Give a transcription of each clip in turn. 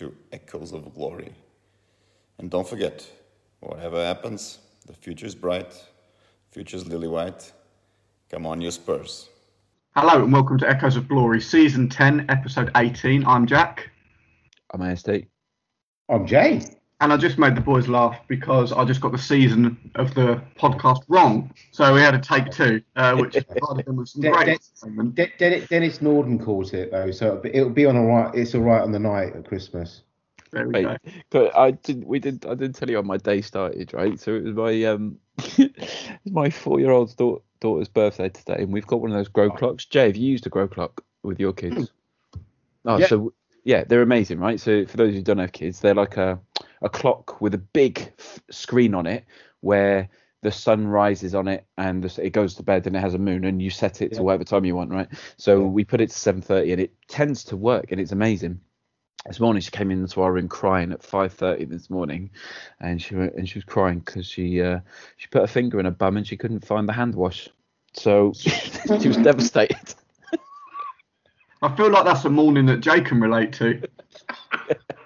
I'm André Villas-Boas, listening to Echoes of Glory. And don't forget, whatever happens, the future is bright, future is lily white. Come on, you Spurs. Hello and welcome to Echoes of Glory, Season 10, Episode 18. I'm Jack. I'm ASD. I'm Jay. And I just made the boys laugh because I just got the season of the podcast wrong. So we had a take two, uh, which provided them with some De- great De- entertainment. De- Dennis, Denis Norden calls it though, so it'll be, it'll be on all right. It's all right on the night at Christmas. There we. Wait, but I did. We did. I didn't tell you how my day started, right? So it was my um, it was my four-year-old daughter, daughter's birthday today, and we've got one of those grow clocks. Jay, have you used a grow clock with your kids? Oh, Yeah. so yeah, they're amazing, right? So for those who don't have kids, they're like a a clock with a big f- screen on it where the sun rises on it and the, it goes to bed and it has a moon and you set it Yeah. to whatever time you want, right? So Yeah. we put it to 7:30 and it tends to work and it's amazing. This morning she came into our room crying at 5:30 this morning, and she and she was crying because she uh, she put her finger in her bum and she couldn't find the hand wash, so she was devastated. I feel like that's a morning that Jay can relate to.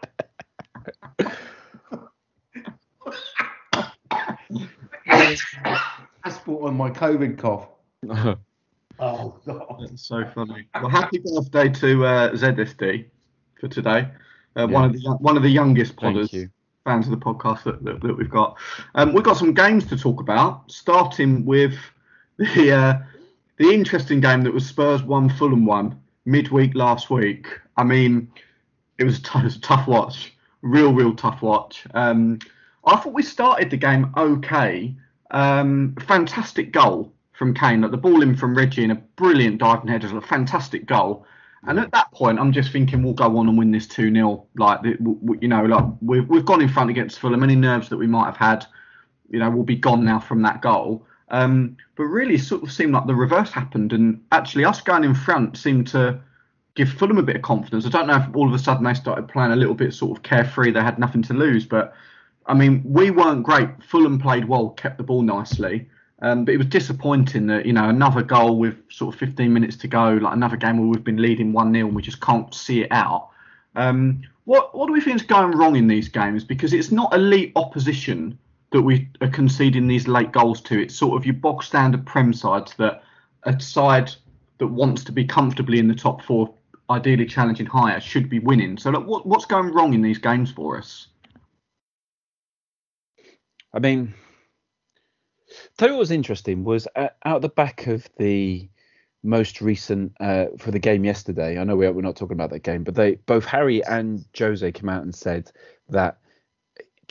That's brought on my COVID cough. Oh God. That's so funny. Well, happy birthday to uh, ZSD for today. Uh, One of the one of the youngest podders. you. fans of the podcast that, that, that we've got. Um, we've got some games to talk about, starting with the uh, the interesting game that was Spurs one, Fulham one midweek last week. I mean, it was, t- it was a tough watch, real, real tough watch. Um, I thought we started the game okay. Um, fantastic goal from Kane, like the ball in from Reggie and a brilliant diving header, a fantastic goal. And at that point, I'm just thinking we'll go on and win this 2 0. Like, you know, like we've, we've gone in front against Fulham. Any nerves that we might have had, you know, will be gone now from that goal. Um, but really, sort of seemed like the reverse happened. And actually, us going in front seemed to give Fulham a bit of confidence. I don't know if all of a sudden they started playing a little bit sort of carefree. They had nothing to lose. But I mean, we weren't great. Fulham played well, kept the ball nicely. Um, but it was disappointing that you know another goal with sort of 15 minutes to go, like another game where we've been leading one 0 and we just can't see it out. Um, what what do we think is going wrong in these games? Because it's not elite opposition that we are conceding these late goals to. It's sort of your bog standard prem sides that a side that wants to be comfortably in the top four, ideally challenging higher, should be winning. So like, what what's going wrong in these games for us? I mean, tell you what was interesting was uh, out the back of the most recent uh, for the game yesterday. I know we're, we're not talking about that game, but they both Harry and Jose came out and said that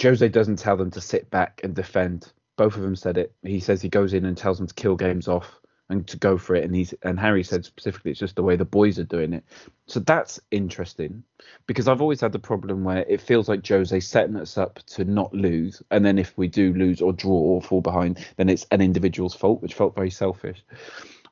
Jose doesn't tell them to sit back and defend. Both of them said it. He says he goes in and tells them to kill games off and to go for it. And he's and Harry said specifically it's just the way the boys are doing it. So that's interesting because I've always had the problem where it feels like Jose setting us up to not lose, and then if we do lose or draw or fall behind, then it's an individual's fault, which felt very selfish.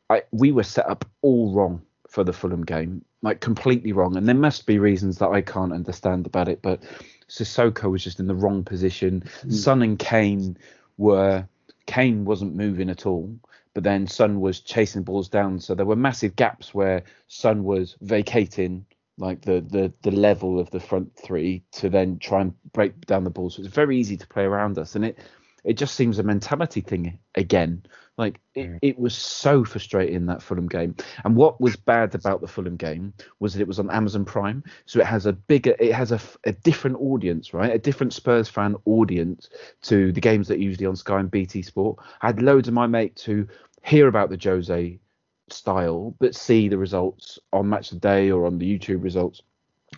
I, we were set up all wrong for the Fulham game, like completely wrong, and there must be reasons that I can't understand about it. But Sissoko was just in the wrong position. Mm. Son and Kane were Kane wasn't moving at all, but then Son was chasing balls down. So there were massive gaps where Son was vacating like the the the level of the front three to then try and break down the ball. So it's very easy to play around us, and it it just seems a mentality thing again. Like it, it was so frustrating that Fulham game. And what was bad about the Fulham game was that it was on Amazon Prime, so it has a bigger, it has a, a different audience, right? A different Spurs fan audience to the games that are usually on Sky and BT Sport. I had loads of my mates who hear about the Jose style, but see the results on Match of the Day or on the YouTube results.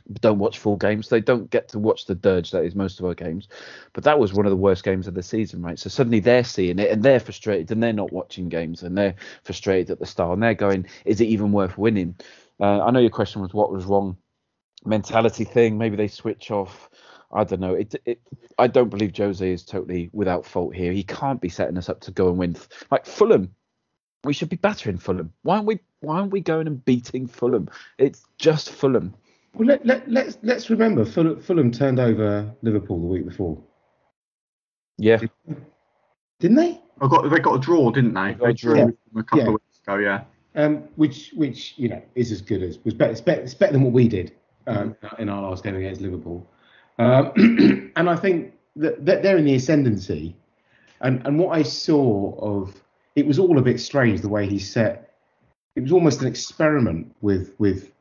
but Don't watch full games. They don't get to watch the dirge that is most of our games. But that was one of the worst games of the season, right? So suddenly they're seeing it and they're frustrated and they're not watching games and they're frustrated at the start and they're going, is it even worth winning? Uh, I know your question was what was wrong, mentality thing. Maybe they switch off. I don't know. It, it, I don't believe Jose is totally without fault here. He can't be setting us up to go and win. Like Fulham, we should be battering Fulham. Why aren't we? Why aren't we going and beating Fulham? It's just Fulham. Well, let, let, let's let's remember Fulham, Fulham turned over Liverpool the week before, Yeah, didn't they? I got they got a draw, didn't they? got a They drew draw. them a couple Yeah. of weeks ago. Yeah. Um, which which you know is as good as was better. It's better, it's better than what we did. um, in our last game against Liverpool. Um, and I think that, that they're in the ascendancy. And, and what I saw of it was all a bit strange the way he set. It was almost an experiment with with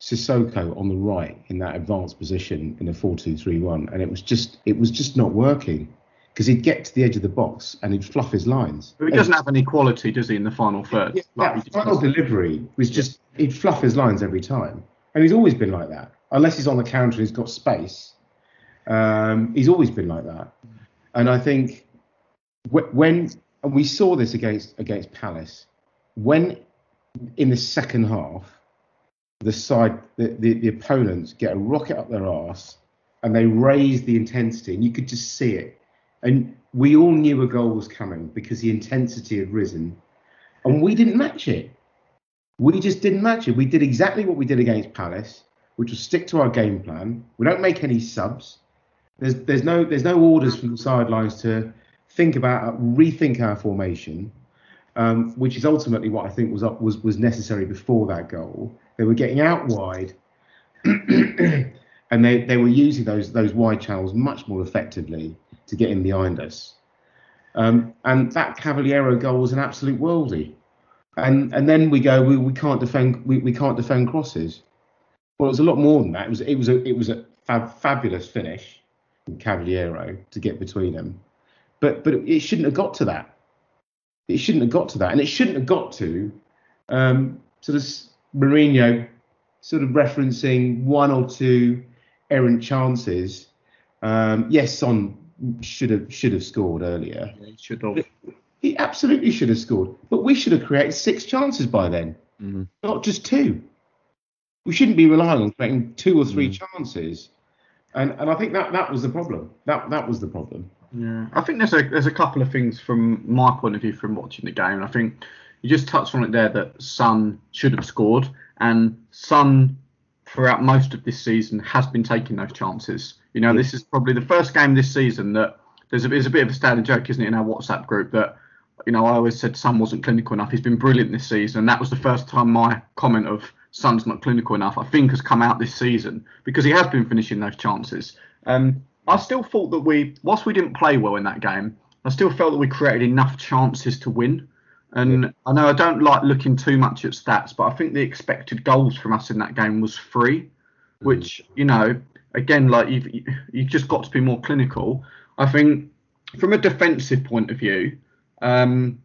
Sissoko on the right in that advanced position in a 4-2-3-1, and it was just it was just not working because he'd get to the edge of the box and he'd fluff his lines. But he doesn't have any quality, does he, in the final third? Yeah, like, that final delivery was just he'd fluff his lines every time, and he's always been like that. Unless he's on the counter and he's got space, um, he's always been like that. And I think when and we saw this against against Palace, when in the second half the side, the, the, the opponents get a rocket up their arse and they raise the intensity, and you could just see it. And we all knew a goal was coming because the intensity had risen, and we didn't match it. We just didn't match it. We did exactly what we did against Palace, which was stick to our game plan. We don't make any subs. There's there's no there's no orders from the sidelines to think about rethink our formation, um, which is ultimately what I think was was was necessary before that goal. They were getting out wide, and they, they were using those those wide channels much more effectively to get in behind us. Um, and that Cavaleiro goal was an absolute worldie. And and then we go, we, we can't defend we, we can't defend crosses. Well, it was a lot more than that. It was it was a it was a fab, fabulous finish from Cavaleiro to get between them, but but it shouldn't have got to that. It shouldn't have got to that, and it shouldn't have got to um, sort of Mourinho sort of referencing one or two errant chances. Um, yes, Son should have should have scored earlier. Yeah, he should have. He absolutely should have scored, but we should have created six chances by then, mm-hmm. not just two. We shouldn't be relying on creating two or three mm. chances, and and I think that that was the problem. That that was the problem. Yeah, I think there's a there's a couple of things from my point of view from watching the game. I think you just touched on it there that Son should have scored, and Son throughout most of this season has been taking those chances. You know, this is probably the first game this season that there's a, there's a bit of a standing joke, isn't it, in our WhatsApp group that you know I always said Son wasn't clinical enough. He's been brilliant this season, and that was the first time my comment of Son's not clinical enough I think has come out this season because he has been finishing those chances. Um, I still thought that we, whilst we didn't play well in that game, I still felt that we created enough chances to win. And yeah. I know I don't like looking too much at stats, but I think the expected goals from us in that game was three, mm-hmm. which you know, again, like you've you've just got to be more clinical. I think from a defensive point of view, um,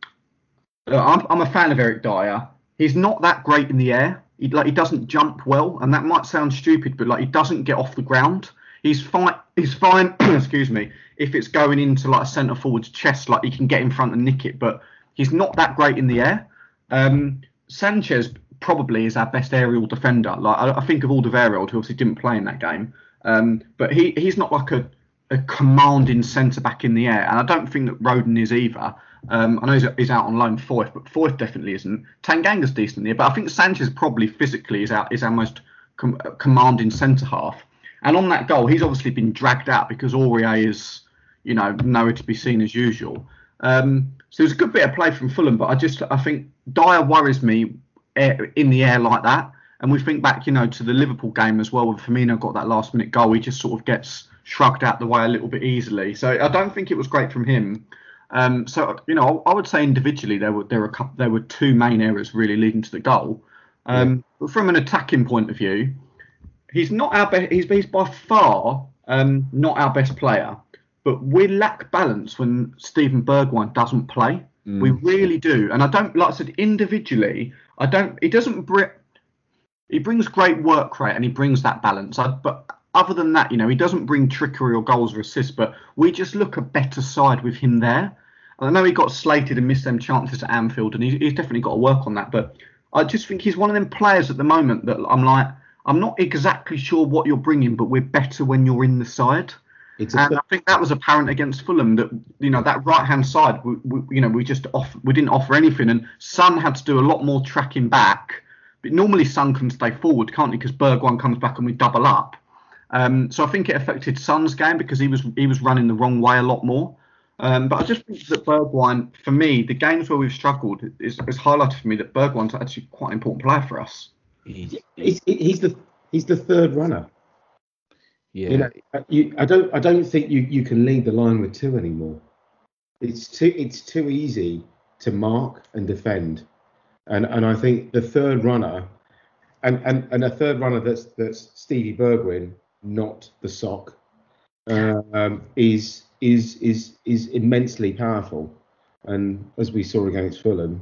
I'm, I'm a fan of Eric Dier. He's not that great in the air. He like he doesn't jump well, and that might sound stupid, but like he doesn't get off the ground. He's fine. He's fine. excuse me. If it's going into like a centre forward's chest, like he can get in front and nick it, but He's not that great in the air. Um, Sanchez probably is our best aerial defender. Like I, I think of Alderweireld, who obviously didn't play in that game, um, but he he's not like a, a commanding centre back in the air, and I don't think that Rodon is either. Um, I know he's, he's, out on loan Foyth, but Foyth definitely isn't. Tanganga's decent there, but I think Sanchez probably physically is our is our most com- commanding centre half. And on that goal, he's obviously been dragged out because Aurier is, you know, nowhere to be seen as usual. Um, so it was a good bit of play from Fulham, but I just I think Dier worries me in the air like that. And we think back, you know, to the Liverpool game as well, when Firmino got that last minute goal, he just sort of gets shrugged out the way a little bit easily. So I don't think it was great from him. Um, so you know, I would say individually there were there were couple, there were two main errors really leading to the goal. Um, yeah. But from an attacking point of view, he's not our best. He's, he's by far um, not our best player. But we lack balance when Steven Bergwijn doesn't play. Mm. We really do. And I don't, like I said, individually, I don't, he doesn't bring, he brings great work rate and he brings that balance. I, but other than that, you know, he doesn't bring trickery or goals or assists, but we just look a better side with him there. And I know he got slated and missed them chances at Anfield, and he's, he's definitely got to work on that. But I just think he's one of them players at the moment that I'm like, I'm not exactly sure what you're bringing, but we're better when you're in the side. And I think that was apparent against Fulham that you know that right hand side, we, we, you know, we just off we didn't offer anything, and Son had to do a lot more tracking back. But normally Son can stay forward, can't he? Because Bergwijn comes back and we double up. Um, so I think it affected Son's game because he was he was running the wrong way a lot more. Um, but I just think that Bergwijn, for me, the games where we've struggled is, is highlighted for me that Bergwijn's actually quite an important player for us. He's, he's, he's the He's the third runner. Yeah, You know, you, I don't I don't think you, you can lead the line with two anymore. It's too it's too easy to mark and defend, and and I think the third runner, and and, and a third runner that's that's Stevie Bergwijn, not the sock, um, is is is is immensely powerful, and as we saw against Fulham,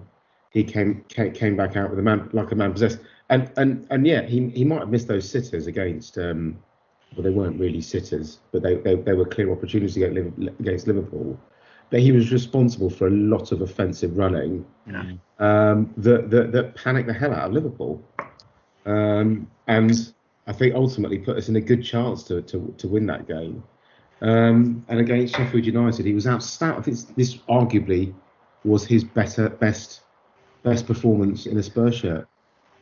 he came came, came back out with a man like a man possessed, and and and yeah, he he might have missed those sitters against. Um, well, they weren't really sitters, but they, they, they were clear opportunities against Liverpool. But he was responsible for a lot of offensive running Yeah. um, that, that that panicked the hell out of Liverpool, um, and I think ultimately put us in a good chance to to, to win that game. Um, and against Sheffield United, he was outstanding. I think this, this arguably was his better best best performance in a Spurs shirt.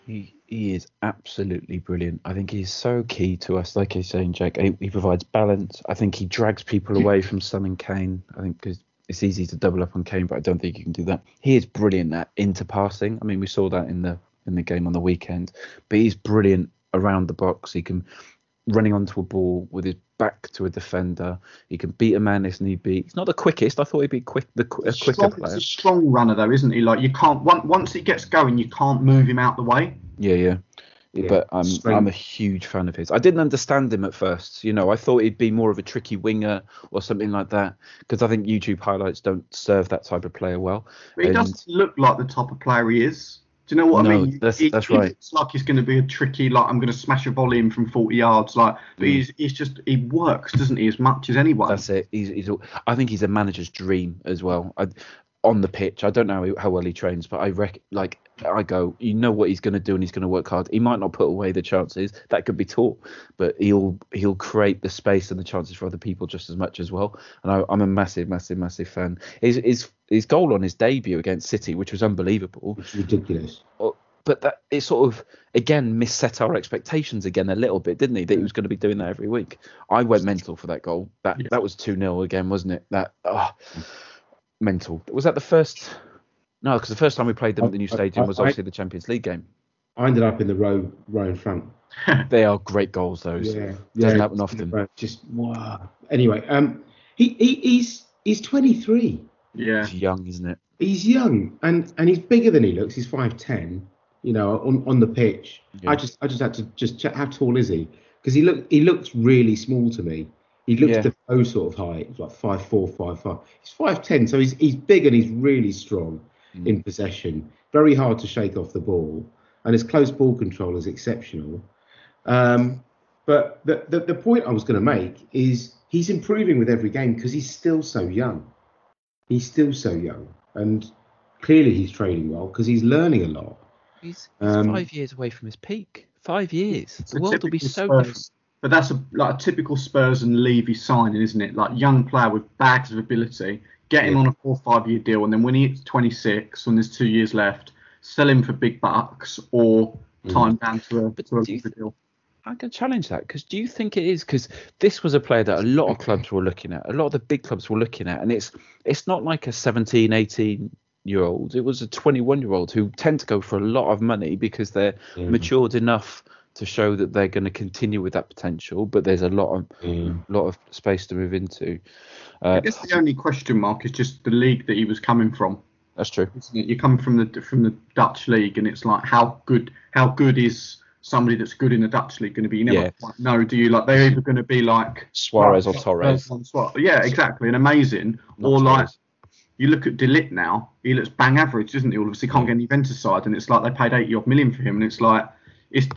He, he is absolutely brilliant. I think he's so key to us. Like you're saying, Jake, he, he provides balance. I think he drags people away from and Kane. I think because it's easy to double up on Kane, but I don't think you can do that. He is brilliant at interpassing. I mean, we saw that in the in the game on the weekend. But he's brilliant around the box. He can running onto a ball with his back to a defender. He can beat a man if need be. He's not the quickest. I thought he'd be quick, the qu- a quicker strong, player. He's a strong runner though, isn't he? Like you can't once once he gets going, you can't move him out the way. Yeah, yeah. Yeah, But I'm strength. I'm a huge fan of his. I didn't understand him at first. You know, I thought he'd be more of a tricky winger or something like that because I think YouTube highlights don't serve that type of player well. But he And- doesn't look like the type of player he is. Do you know what I mean? that's- He- that's he right. looks like he's going to be a tricky, like I'm going to smash a volley in from 40 yards. Like, but Mm. he's he's just he works, doesn't he, as much as anyone? That's it. He's, he's I think he's a manager's dream as well. I, on the pitch, I don't know how well he trains, but I reckon, like, I go, you know what he's going to do, and he's going to work hard. He might not put away the chances that could be taught, but he'll he'll create the space and the chances for other people just as much as well. And I, I'm a massive, massive, massive fan. His his his goal on his debut against City, which was unbelievable, It's ridiculous. but that it sort of again misset our expectations again a little bit, didn't he? That he was going to be doing that every week. I went mental for that goal. That Yeah. that was two 0 again, wasn't it? That ah, mental. Was that the first? No, because the first time we played them at the new stadium was obviously the Champions League game. I ended up in the row row in front. They are great goals, those. Yeah, Doesn't yeah, happen often. Just wow. Anyway, um, he, he he's he's 23. yeah. It's young, isn't it? He's young and and he's bigger than he looks. He's 5'10. You know, on, on the pitch. Yeah. I just I just had to just check how tall is he? Because he looked he looks really small to me. He looks Yeah. the O sort of height. He's like five four, five five. He's five ten, so he's he's big and he's really strong Mm. in possession. Very hard to shake off the ball, and his close ball control is exceptional. Um, but the, the the point I was going to make is he's improving with every game because he's still so young. He's still so young, and clearly he's training well because he's learning a lot. He's, Um, five years away from his peak. Five years. The world will be so Spurs- different. But that's a like a typical Spurs and Levy signing, isn't it? Like young player with bags of ability, get him Yeah. on a four or five year deal, and then when he's 26, when there's two years left, sell him for big bucks or mm. time down to a, But to a do you bigger deal. I can challenge that because do you think it is? Because this was a player that a lot of clubs were looking at, a lot of the big clubs were looking at, and it's it's not like a 17, 18 year old. It was a 21 year old who tend to go for a lot of money because they're Yeah. matured enough to show that they're going to continue with that potential. But there's a lot of Yeah. lot of space to move into. I Uh, guess the only question mark is just the league that he was coming from. that's true. Isn't it? You're coming from the from the Dutch league, and it's like how good how good is somebody that's good in the Dutch league going to be? You never Yeah. quite know, do you? Like they're either going to be like Suarez or Torres. Yeah, exactly, and amazing. Not or like Torres. you look at De Ligt now, he looks bang average, doesn't he? Obviously, can't get any Juventus side, and it's like they paid eighty odd million for him, and it's like it's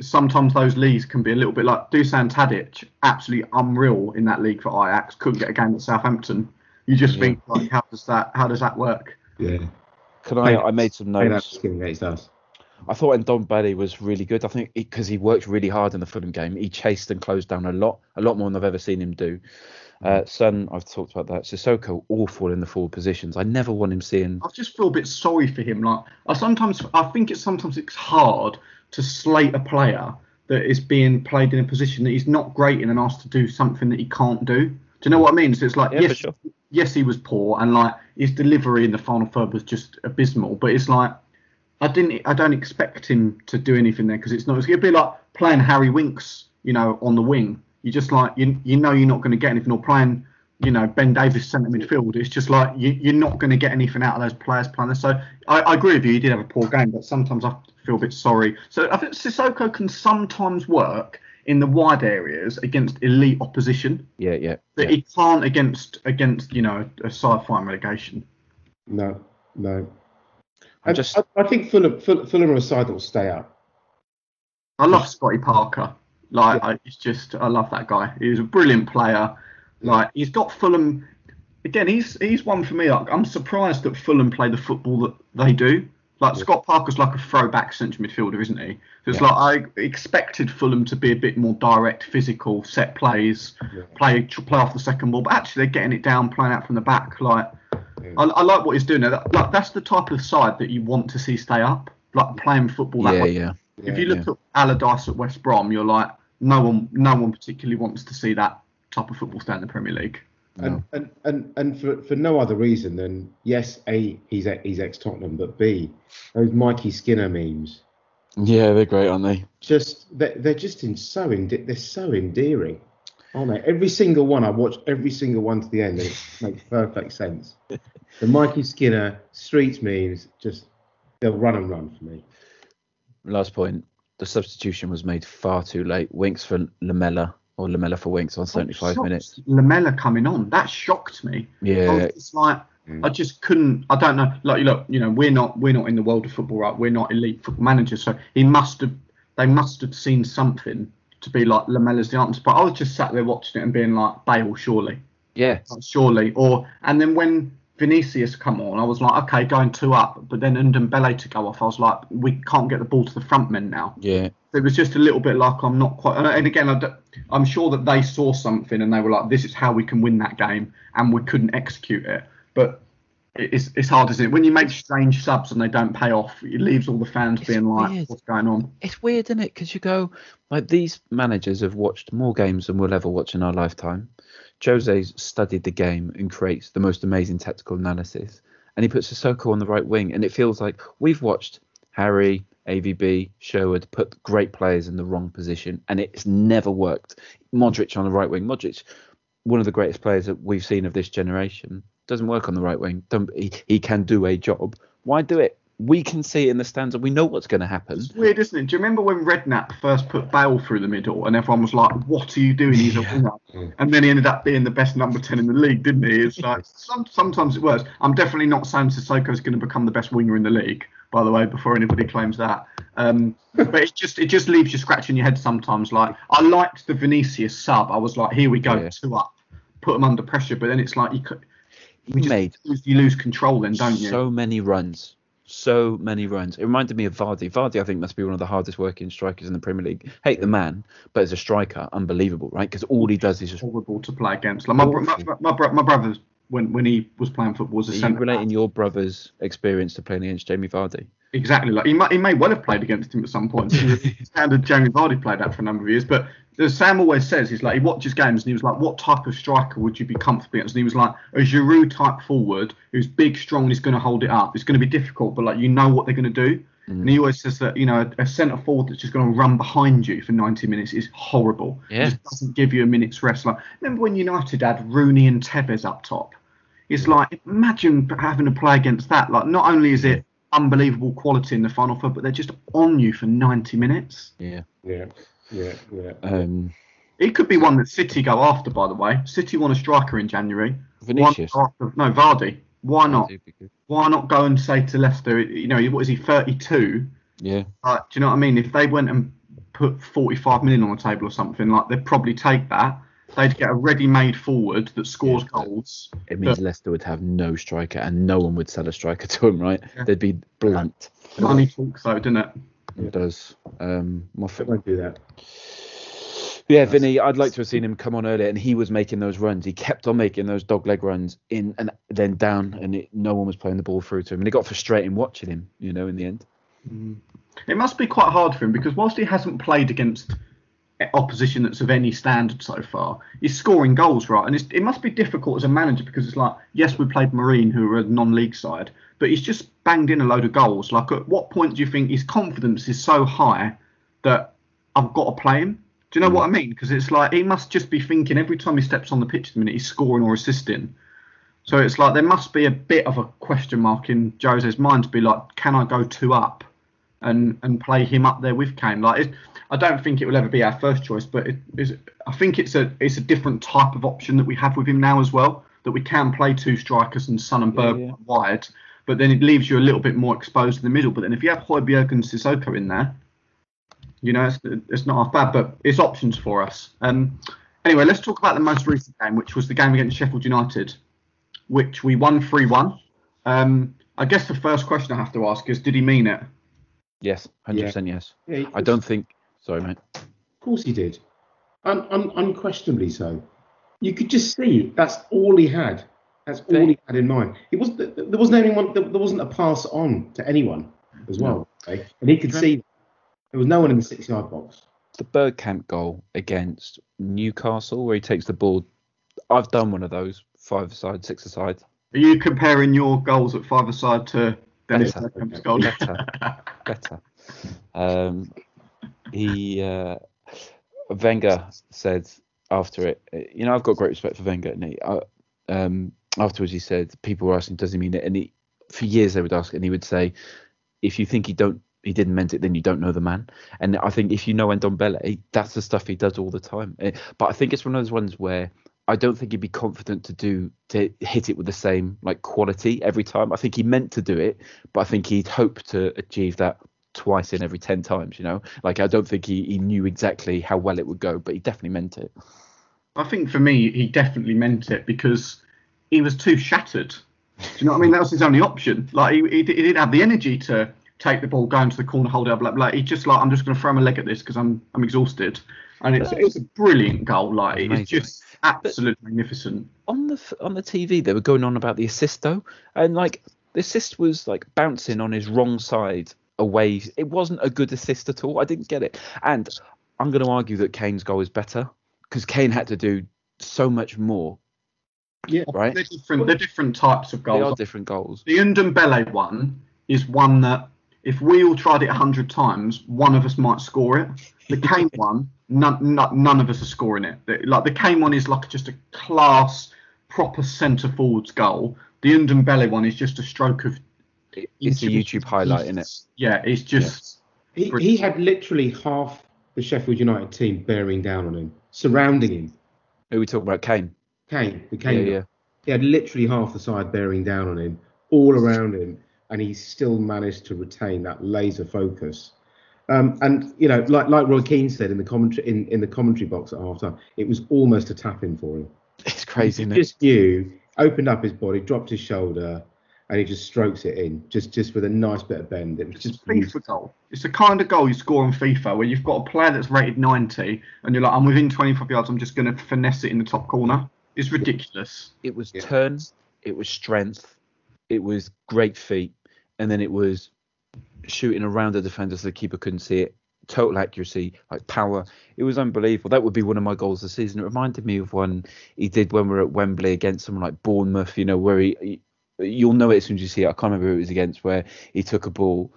sometimes those leagues can be a little bit like Dusan Tadic, absolutely unreal in that league for Ajax, couldn't get a game at Southampton. You just Yeah. think like, how does that how does that work? Yeah. Can I? I made some notes. skin against us. I thought Ndombele was really good. I think because he worked really hard in the Fulham game, he chased and closed down a lot, a lot more than I've ever seen him do. Uh, Son, I've talked about that. Sissoko, awful in the forward positions. I never want him seeing. I just feel a bit sorry for him. Like I sometimes I think it's sometimes it's hard to slate a player that is being played in a position that he's not great in and asked to do something that he can't do. Do you know what I mean? So it's like Yeah, yes, sure. yes, he was poor and like his delivery in the final third was just abysmal. But it's like I didn't. I don't expect him to do anything there because it's not. It's gonna be like playing Harry Winks, you know, on the wing. You just like you. You know you're not going to get anything. Or playing, you know, Ben Davies centre midfield. It's just like you, you're not going to get anything out of those players playing. So I, I agree with you. He did have a poor game, but sometimes I feel a bit sorry. So I think Sissoko can sometimes work in the wide areas against elite opposition, Yeah, yeah. but yeah. he can't against against you know a side fighting relegation. No, no. I'm just- I, I think Fulham, Fulham, Fulham are a side that will stay up. I love Scotty Parker. Like, I, it's just, I love that guy. He's a brilliant player. Like, he's got Fulham. Again, he's he's one for me. Like, I'm surprised that Fulham play the football that they do. Like Scott Parker's like a throwback central midfielder, isn't he? So it's Yeah. like I expected Fulham to be a bit more direct, physical, set plays, play tr- play off the second ball, but actually they're getting it down, playing out from the back. Like I, I like what he's doing. there. That, like that's the type of side that you want to see stay up, like playing football that yeah, way. yeah. If you look at Allardyce at West Brom, you're like, no one, no one particularly wants to see that type of football stay in the Premier League. And, and, and, and for, for no other reason than yes, a he's he's ex Tottenham, but b those Mikey Skinner memes Yeah, they're great, aren't they? just they're, they're just in so ende- they're so endearing, aren't they? Every single one I watch every single one to the end, and it makes perfect sense. The Mikey Skinner streets memes just they'll run and run for me. Last point. The substitution was made far too late. Winks for Lamela or Lamela for Winks on 75 minutes. Lamela coming on, that shocked me. Yeah, It's just like, mm. I just couldn't. I don't know. Like, look, you know, we're not we're not in the world of football, right? We're not elite football managers, so he must have they must have seen something to be like Lamela's the answer. But I was just sat there watching it and being like, Bale, surely. yeah, surely. Or and then when Vinicius come on, I was like, okay, going two up. But then Ndombele to go off, I was like, we can't get the ball to the front men now. yeah. It was just a little bit like I'm not quite. and- And again, I am sure that they saw something and they were like, this is how we can win that game, and we couldn't execute it. But it's it's hard, isn't it? When you make strange subs and they don't pay off, it leaves all the fans It's being like, what's going on? It's weird, isn't it? Because you go, like, these managers have watched more games than we'll ever watch in our lifetime. Jose's studied the game and creates the most amazing tactical analysis. And he puts a Sissoko on the right wing. And it feels like we've watched Harry, AVB, Sherwood put great players in the wrong position. And it's never worked. Modric on the right wing. Modric, one of the greatest players that we've seen of this generation, doesn't work on the right wing. Don't, he, he can do a job. Why do it? We can see it in the stands and we know what's going to happen. It's weird, isn't it? Do you remember when Redknapp first put Bale through the middle and everyone was like, what are you doing? He's a winger. And then he ended up being the best number 10 in the league, didn't he? It's like, some, sometimes it works. I'm definitely not saying Sissoko's going to become the best winger in the league, by the way, before anybody claims that. Um, but it just it just leaves you scratching your head sometimes. Like, I liked the Vinicius sub. I was like, here we go, Yeah. two up, put them under pressure. But then it's like, you, could, you, just made you lose control then, don't you? so many runs. So many runs. It reminded me of Vardy. Vardy, I think, must be one of the hardest working strikers in the Premier League. Hate the man, but as a striker, unbelievable, right? Because all he does is just. horrible to play against. Like my my, my, my, bro- my brother when when he was playing football was a Are you centre relating your brother's experience to playing against Jamie Vardy? exactly like he might he may well have played against him at some point. Standard Jamie Vardy played that for a number of years, but as Sam always says, he's like he watches games and he was like, what type of striker would you be comfortable against? And he was like a Giroud type forward who's big, strong, and he's going to hold it up. It's going to be difficult, but like you know what they're going to do. Mm. And he always says that you know a, a centre forward that's just going to run behind you for 90 minutes is horrible. It Yeah. just doesn't give you a minute's rest. Like remember when United had Rooney and Tevez up top? It's like imagine having to play against that. Like not only is it unbelievable quality in the final third, but they're just on you for 90 minutes. Yeah. Yeah, yeah, yeah. Um, It could be one that City go after, by the way. City want a striker in January. Vinicius. After- no, Vardy. Why not? Vardy would be good. Why not go and say to Leicester, you know, what is he, 32? Yeah. Uh, do you know what I mean? If they went and put 45 million on the table or something, like they'd probably take that. They'd get a ready-made forward that scores Yeah, goals. It means Leicester would have no striker and no one would sell a striker to him, right? They'd be blunt. Money talks, though, didn't it? It does. Um, my I won't do that. Yeah, Vinny, I'd like to have seen him come on earlier, and he was making those runs. He kept on making those dog leg runs in and then down, and it, no one was playing the ball through to him, and it got frustrating watching him. You know, in the end. It must be quite hard for him because whilst he hasn't played against opposition that's of any standard so far. He's scoring goals, right? And it must be difficult as a manager because it's like, yes, we played Marine, who are a non-league side, but he's just banged in a load of goals. Like, at what point do you think his confidence is so high that I've got to play him? Do you know what I mean? Because it's like he must just be thinking every time he steps on the pitch the minute he's scoring or assisting. So it's like there must be a bit of a question mark in Jose's mind to be like, can I go two up and and play him up there with Kane? Like, it, I don't think it will ever be our first choice, but it is. I think it's a it's a different type of option that we have with him now as well. That we can play two strikers and Son and Berg yeah. wide, but then it leaves you a little bit more exposed in the middle. But then if you have Højbjerg and Sissoko in there, you know, it's, it's not half bad, but it's options for us. Um, anyway, let's talk about the most recent game, which was the game against Sheffield United, which we won 3 1. Um, I guess the first question I have to ask is did he mean it? Yes, hundred percent. Yes. Yeah, I don't think. Sorry, mate. Of course he did. Un- un- unquestionably so. You could just see that's all he had. That's all They- he had in mind. It was there wasn't anyone. There there wasn't a pass on to anyone as well. okay? And he could Trent- see there was no one in the six-yard box. The Bergkamp goal against Newcastle, where he takes the ball. I've done one of those, five aside, six aside. Are you comparing your goals at five aside to Better. Better, better. Um, he uh, Wenger said after it, you know, I've got great respect for Wenger, and he, uh, um, afterwards he said people were asking, does he mean it? And he, for years they would ask, and he would say, if you think he don't, he didn't meant it, then you don't know the man. And I think if you know Ndombele, that's the stuff he does all the time. Eh, But I think it's one of those ones where I don't think he'd be confident to do to hit it with the same like quality every time. I think he meant to do it, but I think he'd hope to achieve that twice in every ten times. You know, like I don't think he, he knew exactly how well it would go, but he definitely meant it. I think for me, he definitely meant it because he was too shattered. Do you know what I mean? That was his only option. Like he, he, he didn't have the energy to take the ball, go into the corner, hold it up, blah blah. He just like I'm just going to throw my leg at this because I'm I'm exhausted. And it's it's a brilliant goal. Like it's just absolutely magnificent. on the on the TV they were going on about the assist though, and like the assist was like bouncing on his wrong side away. It wasn't a good assist at all. I didn't get it, and I'm going to argue that Kane's goal is better because Kane had to do so much more. Yeah. Right? They're different. They're different types of They are goals. different goals. The Ndombele one is one that if we all tried it a hundred times, one of us might score it. The Kane one, none, none, none of us are scoring it. The- Like the Kane one is like just a class, proper centre forwards goal. The Ndombele one is just a stroke of. It's a YouTube highlight in it. Yeah, it's just. He, he had literally half the Sheffield United team bearing down on him, surrounding him. Who are we talking about? Kane. Kane, the Yeah, Kane. yeah. He had literally half the side bearing down on him, all around him, and he still managed to retain that laser focus. Um, and you know, like like Roy Keane said in the commentary in, in the commentary box at half time, it was almost a tap in for him. It's crazy, he isn't it? just knew, opened up his body, dropped his shoulder, and he just strokes it in, just just with a nice bit of bend. It was It's a just FIFA goal. It's the kind of goal you score on FIFA where you've got a player that's rated 90 and you're like, I'm within 25 yards, I'm just going to finesse it in the top corner. It's ridiculous. It was Yeah. turn, it was strength, it was great feet, and then it was shooting around the defender so the keeper couldn't see it. Total accuracy, like power. It was unbelievable. That would be one of my goals this season. It reminded me of one he did when we were at Wembley against someone like Bournemouth, you know, where he, he you'll know it as soon as you see it. I can't remember who it was against, where he took a ball,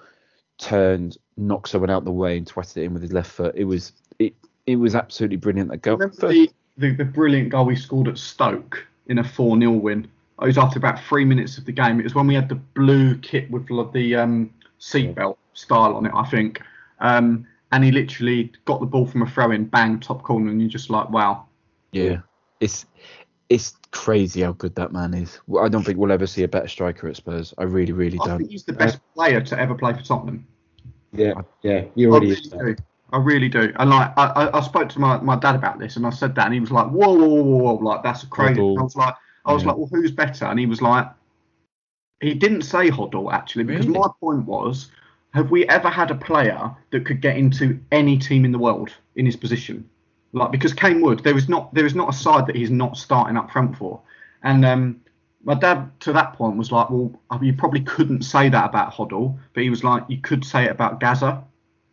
turned, knocked someone out the way, and twatted it in with his left foot. It was it it was absolutely brilliant. That goal. Remember the, the, the brilliant goal we scored at Stoke in a 4 0 win? It was after about three minutes of the game. It was when we had the blue kit with the um, seatbelt style on it, I think. Um, and he literally got the ball from a throw in, bang, top corner, and you're just like, wow. Yeah, it's it's crazy how good that man is. I don't think we'll ever see a better striker at Spurs. I really, really I don't. think he's the best player to ever play for Tottenham. yeah, yeah. He I already really do. I really do. And like, I, I, I spoke to my, my dad about this, and I said that, and he was like, "Whoa, whoa, whoa, whoa, whoa. like that's crazy." I was like, I was Yeah. like, "Well, who's better?" And he was like, he didn't say Hoddle actually, because Really? my point was, have we ever had a player that could get into any team in the world in his position? Like, because Kane would. There is not there is not a side that he's not starting up front for, and um. My dad, to that point, was like, "Well, you probably couldn't say that about Hoddle, but he was like, you could say it about Gaza,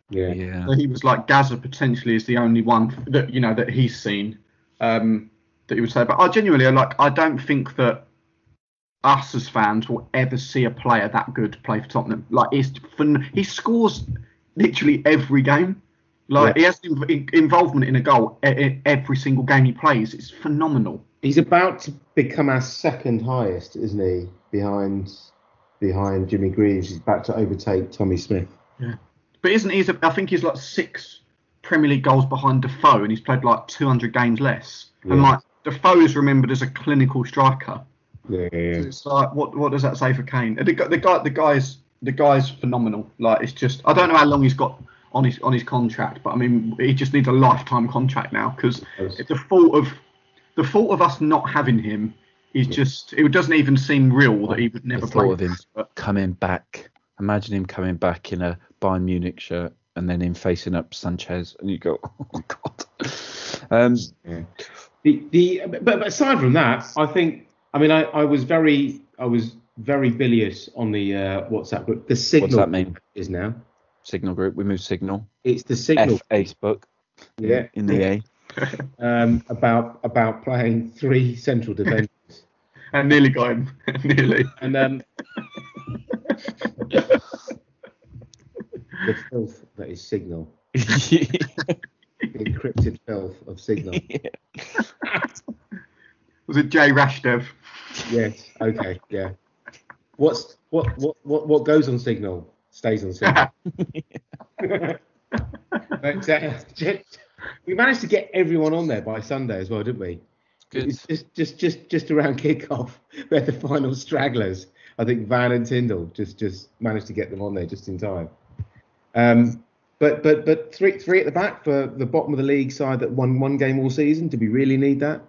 Yeah. Yeah. So he was like Gaza potentially is the only one that you know that he's seen um, that he would say. But I genuinely like I don't think that us as fans will ever see a player that good play for Tottenham. Like it's fun. He scores literally every game. Like he has in- in- involvement in a goal every single game he plays. It's phenomenal. He's about to become our second highest, isn't he? Behind behind Jimmy Greaves. He's about to overtake Tommy Smith. Yeah, but isn't he? I think he's like six Premier League goals behind Defoe, and he's played like 200 games less. Yeah. And like Defoe is remembered as a clinical striker. Yeah, yeah, So it's like, what what does that say for Kane? The, guy- the guy, the guy's, the guy's phenomenal. Like it's just, I don't know how long he's got on his on his contract, but I mean, he just needs a lifetime contract now because the fault of the fault of us not having him is just, it doesn't even seem real that he would never The play. thought of him But coming back. Imagine him coming back in a Bayern Munich shirt and then him facing up Sanchez, and you go, "Oh God." Um, yeah. The the but, but aside from that, I think I mean I, I was very I was very bilious on the uh, WhatsApp group. The signal what's that mean? is now. Signal group. We move Signal. It's the signal. F Facebook. yeah. In the A. um, about about playing three central defenders. and nearly got him, nearly. and um, the filth that is Signal, the encrypted filth of Signal. Was it Jay Rashdev? Yes. Okay. Yeah. What's what what what what goes on Signal stays on Signal. but, uh, we managed to get everyone on there by Sunday as well, didn't we? Good. It's just just just just around kickoff, we had the final stragglers. I think Van and Tyndall just just managed to get them on there just in time. Um, but but but three three at the back for the bottom of the league side that won one game all season. Do we really need that?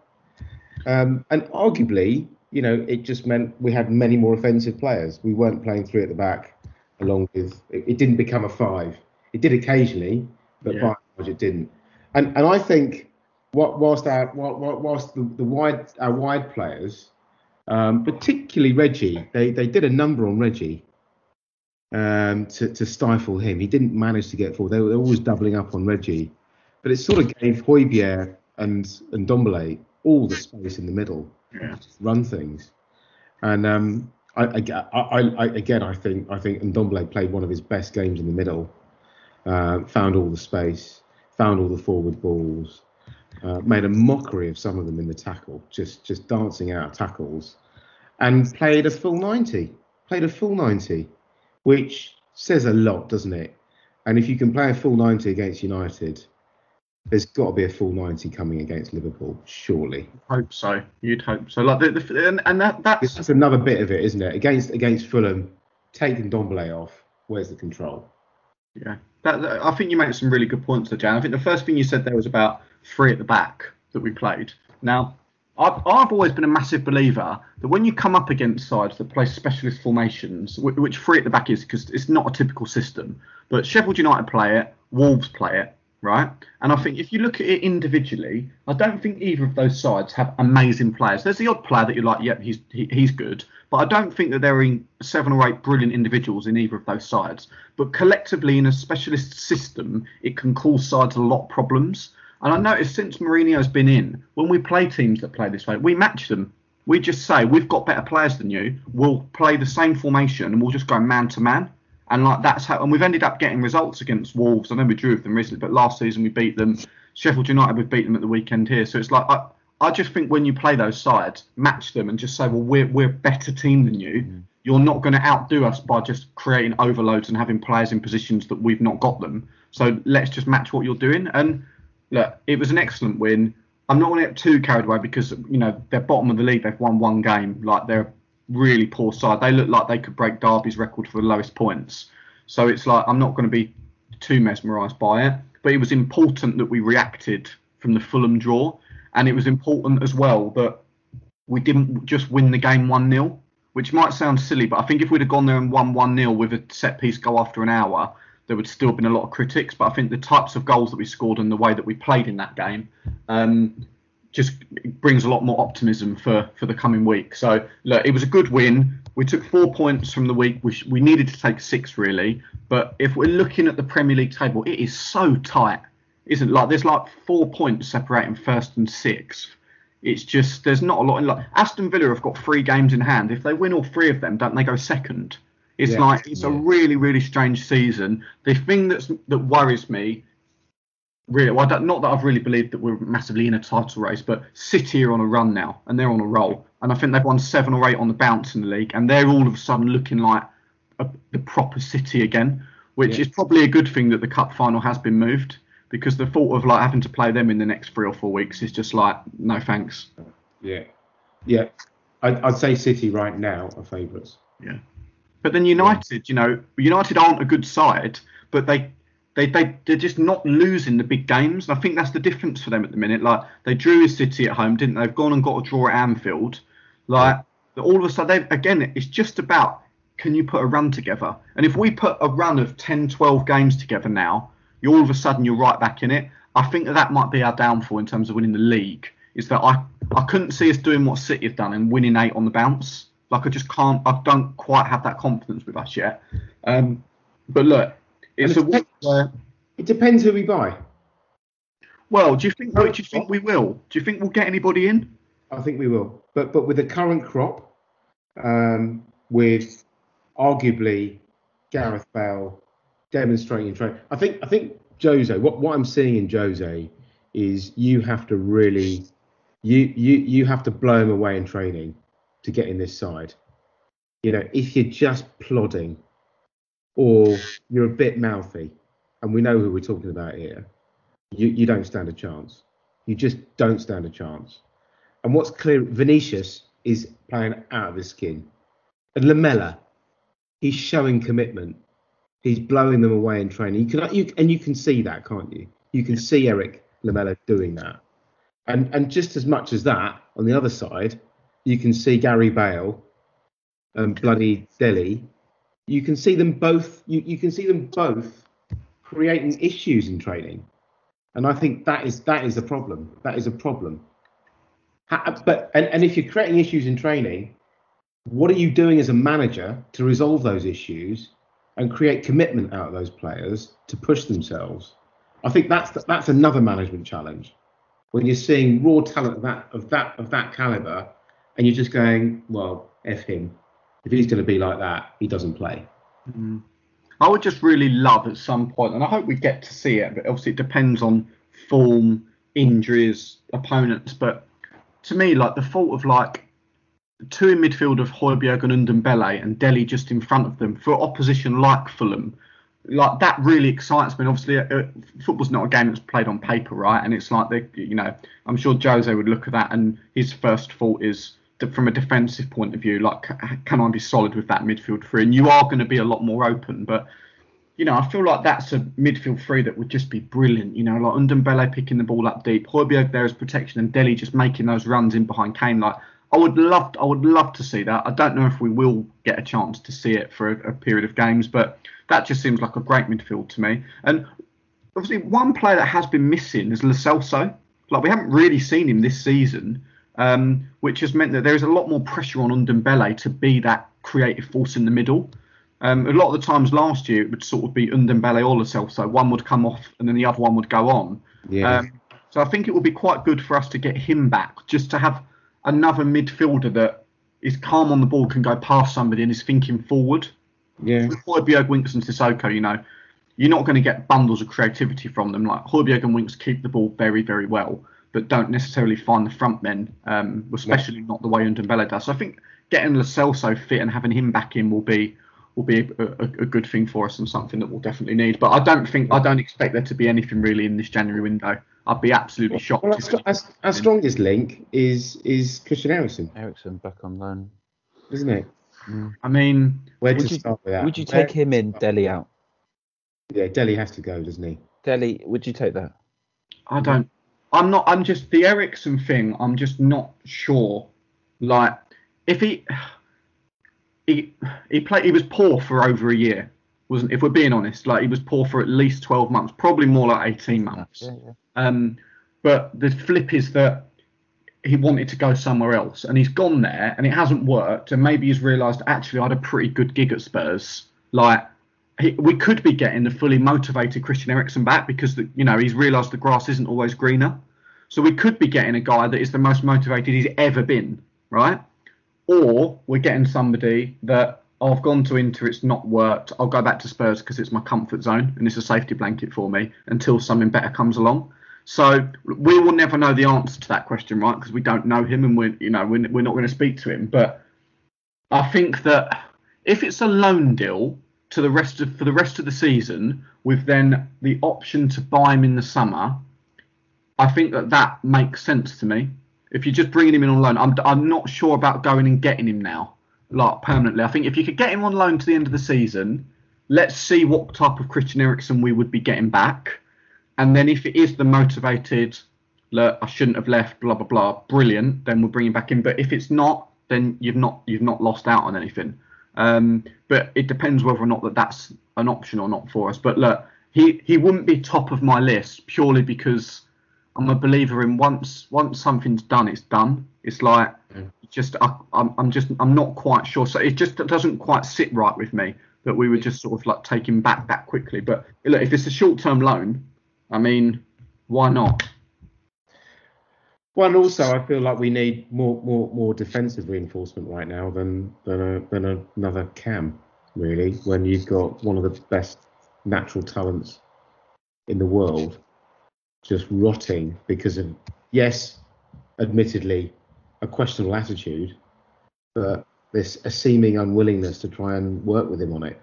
Um, and arguably, you know, it just meant we had many more offensive players. We weren't playing three at the back, along with it, it didn't become a five. It did occasionally, but Yeah. by and large it didn't. And and I think what whilst our whilst, whilst the, the wide our wide players, um, particularly Reggie, they they did a number on Reggie um, to to stifle him. He didn't manage to get forward. They were always doubling up on Reggie, but it sort of gave Højbjerg and and Dombele all the space in the middle Yeah. to run things. And um, I, I, I, I again I think I think Ndombele played one of his best games in the middle. Uh, found all the space, found all the forward balls, uh, made a mockery of some of them in the tackle, just just dancing out of tackles, and played a full 90. Played a full 90, which says a lot, doesn't it? And if you can play a full 90 against United, there's got to be a full 90 coming against Liverpool, surely. Hope so. You'd hope so. Like the, the and, and that that's That's another bit of it, isn't it? Against against Fulham, taking Dombele off, where's the control? Yeah, that, that- I think you made some really good points there, Jan. I think the first thing you said there was about three at the back that we played. Now, I've, I've always been a massive believer that when you come up against sides that play specialist formations, which, three at the back is because it's not a typical system, but Sheffield United play it, Wolves play it, right? And I think if you look at it individually, I don't think either of those sides have amazing players. There's the odd player that you're like, yep, he's he, he's good, but I don't think that there are seven or eight brilliant individuals in either of those sides. But collectively, in a specialist system, it can cause sides a lot of problems. And I noticed since Mourinho's been in, when we play teams that play this way, we match them. We just say we've got better players than you. We'll play the same formation and we'll just go man to man. And like that's how, and we've ended up getting results against Wolves. I know we drew with them recently, but last season we beat them. Sheffield United, we've beat them at the weekend here. So it's like I, I just think when you play those sides, match them and just say, well, we're we're a better team than you. Mm. You're not going to outdo us by just creating overloads and having players in positions that we've not got them. So let's just match what you're doing. And look, it was an excellent win. I'm not going to get too carried away because you know they're bottom of the league. They've won one game. Like they're a really poor side. They look like they could break Derby's record for the lowest points. So it's like I'm not going to be too mesmerised by it. But it was important that we reacted from the Fulham draw, and it was important as well that we didn't just win the game one 0 which might sound silly, but I think if we'd have gone there and won one 0 with a set piece goal after an hour, there would still have been a lot of critics. But I think the types of goals that we scored and the way that we played in that game um, just brings a lot more optimism for, for the coming week. So look, it was a good win. we took four points from the week. We, sh- we needed to take six really, but if we're looking at the Premier League table, it is so tight, isn't it? like there's like four points separating first and sixth. It's just there's not a lot. In, like Aston Villa have got three games in hand. If they win all three of them, don't they go second? It's Yeah. like it's a really really strange season. The thing that's that worries me really, well, don't, that I've really believed that we're massively in a title race, but City are on a run now and they're on a roll. And I think they've won seven or eight on the bounce in the league, and they're all of a sudden looking like a, the proper City again, which Yeah. is probably a good thing that the cup final has been moved because the thought of like having to play them in the next three or four weeks is just like no thanks. Yeah, yeah. I'd, I'd say City right now are favourites. But then United, you know, United aren't a good side, but they they they they're just not losing the big games. And I think that's the difference for them at the minute. Like they drew with City at home, didn't they? They've gone and got a draw at Anfield. Like all of a sudden, again, it's just about can you put a run together? And if we put a run of 10, 12 games together now, you all of a sudden you're right back in it. I think that that might be our downfall in terms of winning the league. Is that I I couldn't see us doing what City have done and winning eight on the bounce. Like I just can't. I don't quite have that confidence with us yet. Um, but look, it's a And week where. It depends who we buy. Well, do you think? Do you think we will? Do you think we'll get anybody in? I think we will. But but with the current crop, um, with arguably Gareth Bale demonstrating training, I think I think Jose. What what I'm seeing in Jose is you have to really you you you have to blow him away in training to get in this side. You know, if you're just plodding or you're a bit mouthy, and we know who we're talking about here, you, you don't stand a chance. You just don't stand a chance. And what's clear, Vinicius is playing out of his skin. And Lamela, he's showing commitment. He's blowing them away in training. You can, you, and you can see that, can't you? You can see Erik Lamela doing that. And and just as much as that, on the other side, you can see Gary Bale and bloody Dele. You can see them both. You, you can see them both creating issues in training. And I think that is that is a problem. That is a problem. But and, and if you're creating issues in training, what are you doing as a manager to resolve those issues and create commitment out of those players to push themselves? I think that's that's another management challenge. When you're seeing raw talent of that of that of that caliber, and you're just going, well, f him. If he's going to be like that, he doesn't play. I would just really love at some point, and I hope we get to see it, but obviously it depends on form, injuries, opponents. But to me, like the thought of like two in midfield of Højbjerg and Ndombele and Dele just in front of them for opposition like Fulham, like that really excites me. Obviously, uh, football's not a game that's played on paper, right? And it's like the, you know, I'm sure Jose would look at that, and his first thought is from a defensive point of view, like, can I be solid with that midfield three? And you are going to be a lot more open, but you know, I feel like that's a midfield three that would just be brilliant. You know, like Ndombele picking the ball up deep, Højbjerg there as protection, and Dele just making those runs in behind Kane. Like, I would love, I would love to see that. I don't know if we will get a chance to see it for a, a period of games, but that just seems like a great midfield to me. And obviously, one player that has been missing is Lo Celso. Like, we haven't really seen him this season, um, which has meant that there is a lot more pressure on Ndombele to be that creative force in the middle. Um, a lot of the times last year, it would sort of be Ndombele or Lo Celso One would come off, and then the other one would go on. Yeah. Um, so I think it would be quite good for us to get him back, just to have another midfielder that is calm on the ball, can go past somebody, and is thinking forward. yeah. With Højbjerg, Winks, and Sissoko, you know, you're not going to get bundles of creativity from them. Like Højbjerg and Winks keep the ball very, very well, but don't necessarily find the front men, um, especially not the way Ndombele does. So I think getting Lo Celso fit and having him back in will be will be a, a, a good thing for us and something that we'll definitely need. But I don't think I don't expect there to be anything really in this January window. I'd be absolutely shocked. Well, our, if str- our, our strongest link is is Christian Eriksen, Ericsson back on loan. isn't it? I mean, Where Would to you- start with that? Would you Where- take him in, Dele out? Yeah, Dele has to go, doesn't he? Dele, would you take that? I don't. I'm not. I'm just the Eriksen thing. I'm just not sure. Like, if he he he played, he was poor for over a year, wasn't? If we're being honest, like he was poor for at least 12 months, probably more like 18 months. Yeah, yeah. Um, but the flip is that he wanted to go somewhere else, and he's gone there, and it hasn't worked, and maybe he's realised actually I had a pretty good gig at Spurs. Like he, we could be getting the fully motivated Christian Eriksen back because the, you know he's realised the grass isn't always greener. So we could be getting a guy that is the most motivated he's ever been, right? Or we're getting somebody that oh, I've gone to Inter, it's not worked. I'll go back to Spurs because it's my comfort zone and it's a safety blanket for me until something better comes along. So we will never know the answer to that question, right? Because we don't know him and we're you know we're, we're not going to speak to him. But I think that if it's a loan deal to the rest of for the rest of the season with then the option to buy him in the summer, I think that that makes sense to me. If you're just bringing him in on loan, I'm I'm not sure about going and getting him now, like permanently. I think if you could get him on loan to the end of the season, let's see what type of Christian Eriksen we would be getting back, and then if it is the motivated, look, I shouldn't have left, blah blah blah, brilliant, then we'll bring him back in. But if it's not, then you've not you've not lost out on anything. Um, but it depends whether or not that that's an option or not for us. But look, he he wouldn't be top of my list purely because I'm a believer in once once something's done, it's done. It's like mm. just I, I'm I'm just I'm not quite sure. So it just doesn't quite sit right with me that we would just sort of like him back that quickly. But look, if it's a short term loan, I mean, why not? Well, and also I feel like we need more more more defensive reinforcement right now than than a, than another cam really. When you've got one of the best natural talents in the world just rotting because of yes, admittedly, a questionable attitude, but this a seeming unwillingness to try and work with him on it.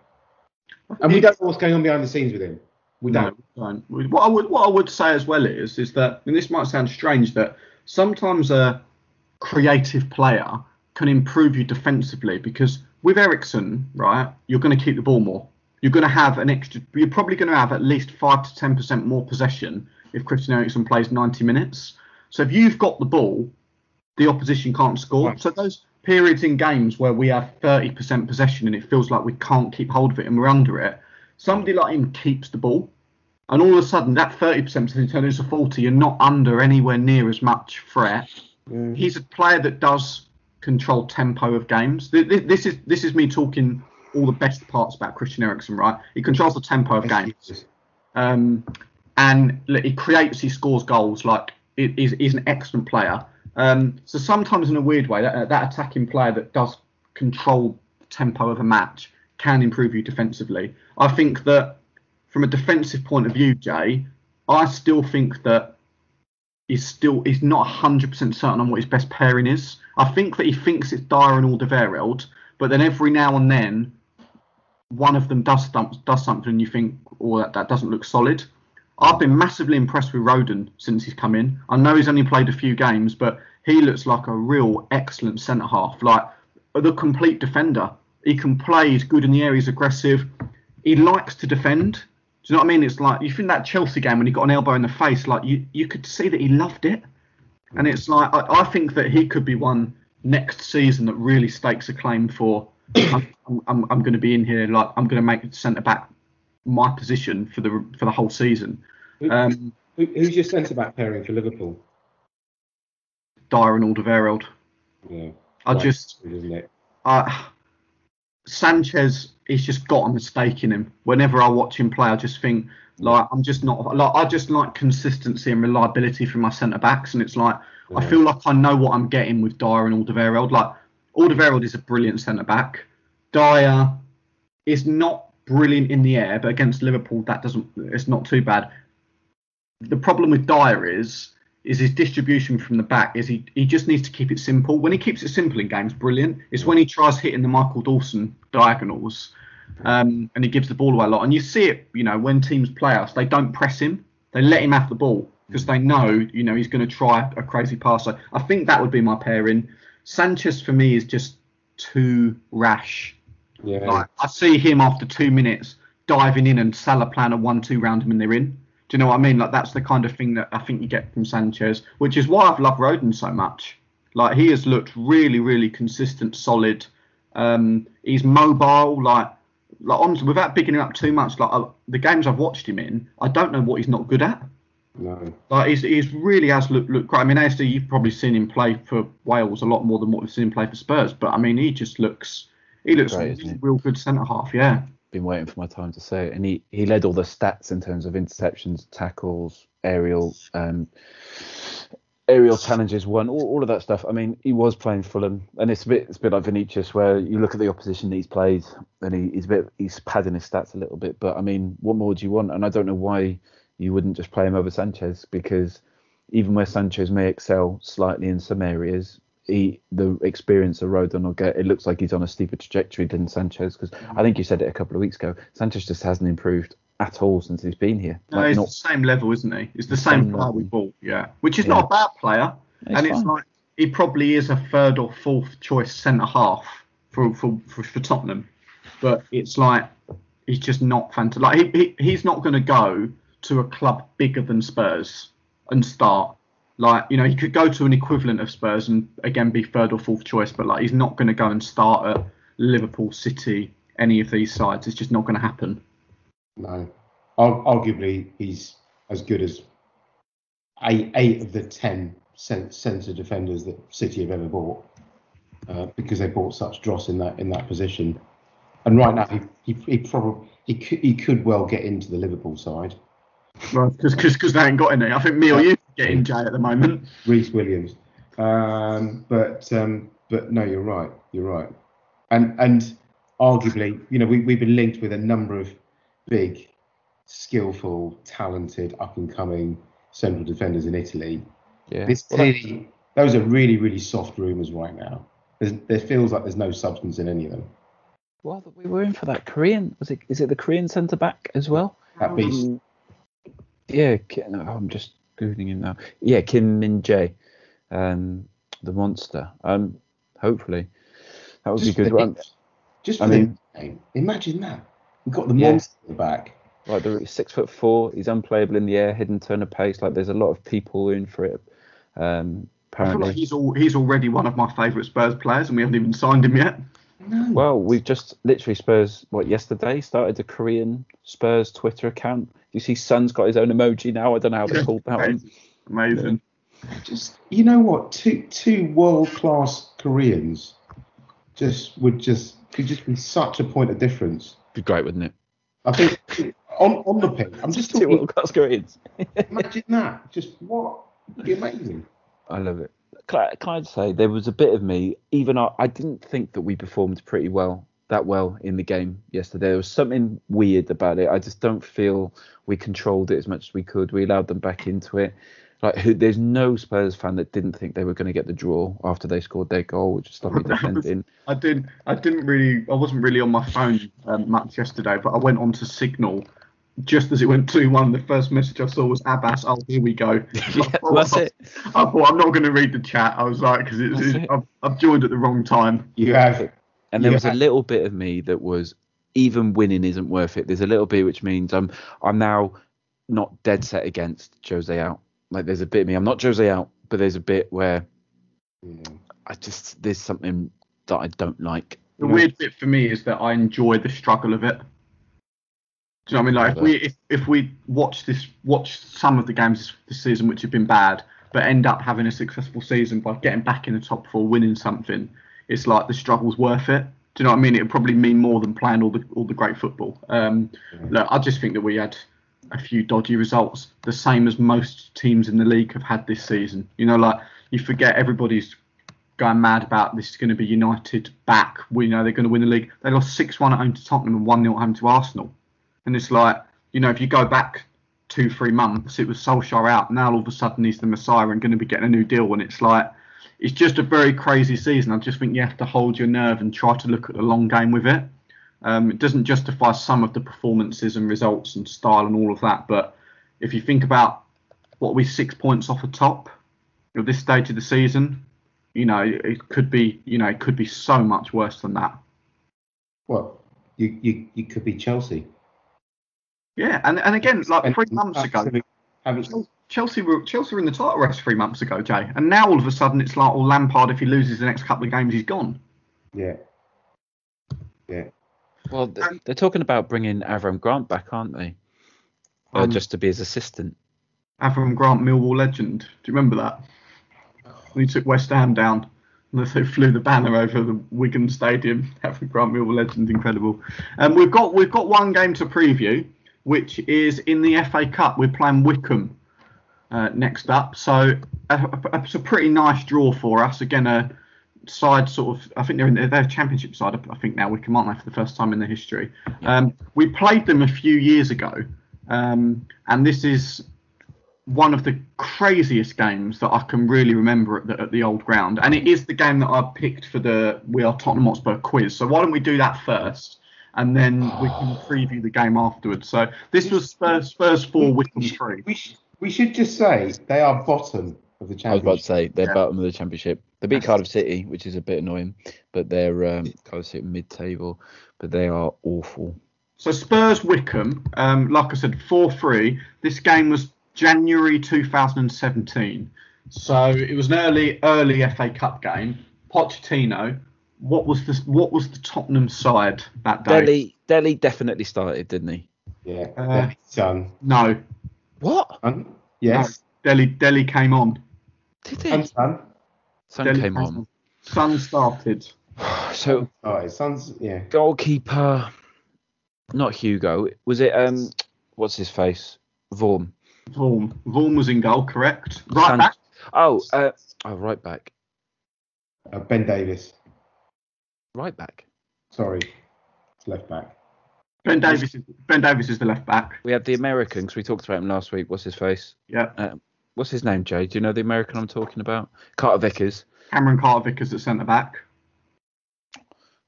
And we don't know what's going on behind the scenes with him. We don't. No, what I would what I would say as well is is that and this might sound strange that sometimes a creative player can improve you defensively because with Eriksen, right, you're going to keep the ball more. You're going to have an extra. You're probably going to have at least five to ten percent more possession if Christian Eriksen plays 90 minutes. So if you've got the ball, the opposition can't score. Right. So those periods in games where we have 30% possession and it feels like we can't keep hold of it and we're under it, somebody like him keeps the ball. And all of a sudden, that 30% turns into 40. You're not under anywhere near as much threat. Mm. He's a player that does control tempo of games. This is this is me talking all the best parts about Christian Eriksen, right? He controls the tempo of games. Um, and he creates, he scores goals. Like he's, he's an excellent player. Um, so sometimes, in a weird way, that, that attacking player that does control tempo of a match can improve you defensively. I think that from a defensive point of view, Jay, I still think that he's still he's not 100% certain on what his best pairing is. I think that he thinks it's Dier and Alderweireld, but then every now and then one of them does does something and you think, oh, that, that doesn't look solid. I've been massively impressed with Rodon since he's come in. I know he's only played a few games, but he looks like a real excellent centre half, like the complete defender. He can play. He's good in the air. He's aggressive. He likes to defend. Do you know what I mean? It's like you think that Chelsea game when he got an elbow in the face, like you you could see that he loved it. And it's like I, I think that he could be one next season that really stakes a claim for. I'm, I'm, I'm going to be in here like I'm going to make centre back my position for the for the whole season. Um, Who, who's your centre back pairing for Liverpool? Dier and Alderweireld. Yeah. I just, isn't it? Uh, Sanchez, he's just got a mistake in him. Whenever I watch him play, I just think like I'm just not like I just like consistency and reliability from my centre backs, and it's like yeah. I feel like I know what I'm getting with Dier and Alderweireld. Like Alderweireld is a brilliant centre back. Dier is not brilliant in the air, but against Liverpool, that doesn't. It's not too bad. The problem with Dier is is his distribution from the back. Is he he just needs to keep it simple. When he keeps it simple in games, brilliant. It's when he tries hitting the Michael Dawson diagonals, um, and he gives the ball away a lot. And you see it, you know, when teams play us, they don't press him. They let him have the ball because they know, you know, he's going to try a crazy pass. So I think that would be my pairing. Sanchez for me is just too rash yeah. Like, I see him after two minutes diving in and Salah plan a one-two round him and they're in. Do you know what I mean? Like that's the kind of thing that I think you get from Sanchez, which is why I've loved Rodon so much. Like he has looked really, really consistent, solid. Um, he's mobile, like like honestly, without picking him up too much. Like uh, the games I've watched him in, I don't know what he's not good at. No. Like he's, he's really has looked looked great. I mean, ASD, you've probably seen him play for Wales a lot more than what we've seen him play for Spurs. But I mean, he just looks he looks Great, a he? real good centre half. Yeah. Been waiting for my time to say it, and he he led all the stats in terms of interceptions, tackles, aerial um, aerial challenges, won all, all of that stuff. I mean, he was playing Fulham, and it's a bit it's a bit like Vinicius, where you look at the opposition that he's played, and he, he's a bit he's padding his stats a little bit. But I mean, what more do you want? And I don't know why you wouldn't just play him over Sanchez because even where Sanchez may excel slightly in some areas, he the experience of Rodon will get. It looks like he's on a steeper trajectory than Sanchez because I think you said it a couple of weeks ago. Sanchez just hasn't improved at all since he's been here. No, Like, he's not- the same level, isn't he? It's the Same same player we bought. Yeah. Which is Yeah. not a bad player, It's and it's like he probably is a third or fourth choice centre half for for, for for Tottenham, but it's like he's just not fantastic. Like he, he he's not going to go to a club bigger than Spurs and start. Like you know, he could go to an equivalent of Spurs and again be third or fourth choice, but like he's not going to go and start at Liverpool, City, any of these sides. It's just not going to happen. No. Arguably, he's as good as eight, eight of the ten centre defenders that City have ever bought, uh, because they bought such dross in that in that position. And right now, he he, he probably he could, he could well get into the Liverpool side. Because because they ain't got any. I think me or you get in Jay at the moment. Rhys Williams. Um, but um, but no, you're right. You're right. And and arguably, you know, we we've been linked with a number of big, skillful, talented, up and coming central defenders in Italy. yeah. This Well, clearly, those are really really soft rumours right now. There's, there feels like there's no substance in any of them. well, we were in for that Korean. Was it? Is it the Korean centre back as well? That beast. Um, yeah, no, I'm just googling him now. Yeah, Kim Min Jae, um, the monster. Um, hopefully that would Just be good. hits. Just I mean- name. Imagine that. We've got the Yeah. monster in the back. Like the six foot four, he's unplayable in the air, hidden turn of pace. Like there's a lot of people in for it. Um, I feel apparently. like he's all he's already one of my favourite Spurs players, and we haven't even signed him yet. No. Well, we've just literally Spurs. What yesterday started a Korean Spurs Twitter account. You see, Son's got his own emoji now. I don't know how they called that one. Amazing. Amazing. just you know what two two world class Koreans just would just could just be such a point of difference. Be great, wouldn't it? I think on on the pitch, I'm just Two talking. world class Koreans. Imagine that. Just what? It'd be amazing. I love it. Can I, can I just say there was a bit of me, even I, I didn't think that we performed pretty well that well in the game yesterday. There was something weird about it. I just don't feel we controlled it as much as we could. We allowed them back into it. Like who, there's no Spurs fan that didn't think they were going to get the draw after they scored their goal, which is lovely defending. I didn't. I didn't really. I wasn't really on my phone um, much yesterday, but I went on to Signal just as it went two one. The first message I saw was Abbas. Oh, here we go. yeah, that's it. I thought I'm not going to read the chat. I was like, because it's, That's it's, it. I've, I've joined at the wrong time. You have. And there was a little bit of me that was even winning isn't worth it. There's a little bit which means I'm I'm now not dead set against Jose out. Like there's a bit of me. I'm not Jose out, but there's a bit where hmm. I just there's something that I don't like. The weird bit for me is that I enjoy the struggle of it. Do you know what I mean? Like if we if, if we watch this watch some of the games this, this season which have been bad, but end up having a successful season by getting back in the top four, winning something, it's like the struggle's worth it. Do you know what I mean? It would probably mean more than playing all the all the great football. Um, look, I just think that we had a few dodgy results, the same as most teams in the league have had this season. You know, like you forget everybody's going mad about this is going to be United back. We know they're going to win the league. They lost 6 1 at home to Tottenham and 1 0 at home to Arsenal. And it's like, you know, if you go back two, three months, it was Solskjaer out. Now all of a sudden he's the Messiah and going to be getting a new deal. And it's like, it's just a very crazy season. I just think you have to hold your nerve and try to look at the long game with it. Um, it doesn't justify some of the performances and results and style and all of that. But if you think about what we six points off the top at this stage of the season, you know, it could be, you know, it could be so much worse than that. Well, you you you could be Chelsea. Yeah, and, and again, like three months ago, haven't- Chelsea were Chelsea were in the title race three months ago, Jay, and now all of a sudden it's like, oh, Lampard, if he loses the next couple of games, he's gone. Yeah. Yeah. Well, th- they're talking about bringing Avram Grant back, aren't they? Uh, Um, just to be his assistant. Avram Grant Millwall legend. Do you remember that? When he took West Ham down and they flew the banner over the Wigan Stadium. Avram Grant Millwall legend, incredible. Um, we've got we've got one game to preview, which is in the FA Cup. We're playing Wycombe uh, next up, so uh, it's a pretty nice draw for us. Again, a side sort of I think they're in they're championship side I think now Wycombe aren't they for the first time in their history. Um, we played them a few years ago, um, and this is one of the craziest games that I can really remember at the, at the old ground, and it is the game that I picked for the We Are Tottenham Hotspur quiz. So why don't we do that first? And then we can preview the game afterwards. So this was Spurs, Spurs four, Wycombe three. We, sh- we should just say they are bottom of the championship. I was about to say they're Yeah. bottom of the championship. They beat Cardiff City, which is a bit annoying, but they're um, Cardiff City mid-table, but they are awful. So Spurs Wycombe, um, like I said, four three. This game was January 2017, so it was an early early FA Cup game. Pochettino, what was the what was the Tottenham side that day? Dele, Dele definitely started, didn't he? Yeah, Uh, son. No, What? Son? Yes, Dele Dele came on. Did he? son. Sun Dele came on. Son started. So Oh, his son's yeah. goalkeeper, not Hugo. Was it um? What's his face? Vorm. Vaughan. Vorm was in goal, correct? Right San- back. Oh, uh, oh, right back. Uh, ben Davies. Right back. Sorry, it's left back. Ben Davies. Is, ben Davies is the left back. We have the American because we talked about him last week. What's his face? Yeah. What's his name, Jay? Do you know the American I'm talking about? Carter Vickers. Cameron Carter Vickers at centre back.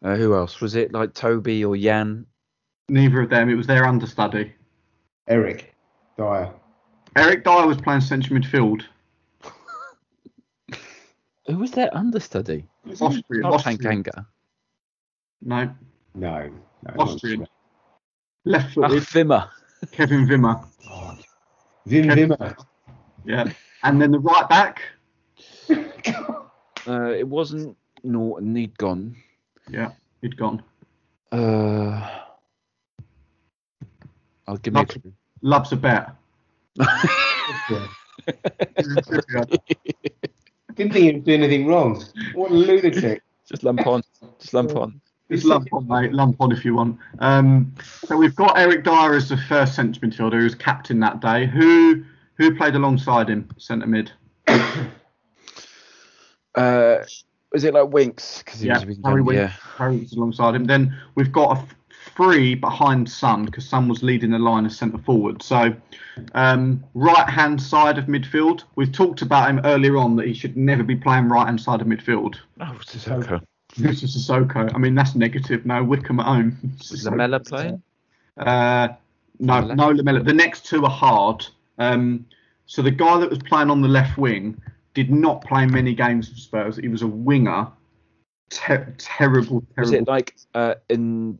Uh, who else? Was it like Toby or Yan? Neither of them. It was their understudy. Eric Dier. Eric Dier was playing central midfield. Who was their understudy? Austrian. Not Austrian. Tanganga. No, No, no. Austrian. Schmidt. left Ah, footed. Wimmer. Kevin Wimmer. Vim Kevin- Wimmer. Yeah. And then the right back. Uh, it wasn't Norton. He'd gone. Yeah, he'd gone. Uh, I'll give me a clue. Loves a bet. Didn't think he was doing anything wrong. What a lunatic. Just lump on. Just lump on. Just lump on, mate. Lump on if you want. Um, so we've got Eric Dier as the first centre midfielder who was captain that day. Who who played alongside him, centre mid? Uh, was it like Winks? Because he Yeah, was with Harry them, Winks. Yeah. Harry was alongside him. Then we've got a f- three behind Son because Son was leading the line as centre forward. So um, right hand side of midfield. We've talked about him earlier on that he should never be playing right hand side of midfield. Oh, Sissoko. This is Sissoko. I mean that's negative. No Wycombe at home. Was Lamela playing? Uh, no, Lamela? no Lamela. The next two are hard. Um, so the guy that was playing on the left wing did not play many games for Spurs. He was a winger. Ter- terrible, Was terrible. it like uh, in,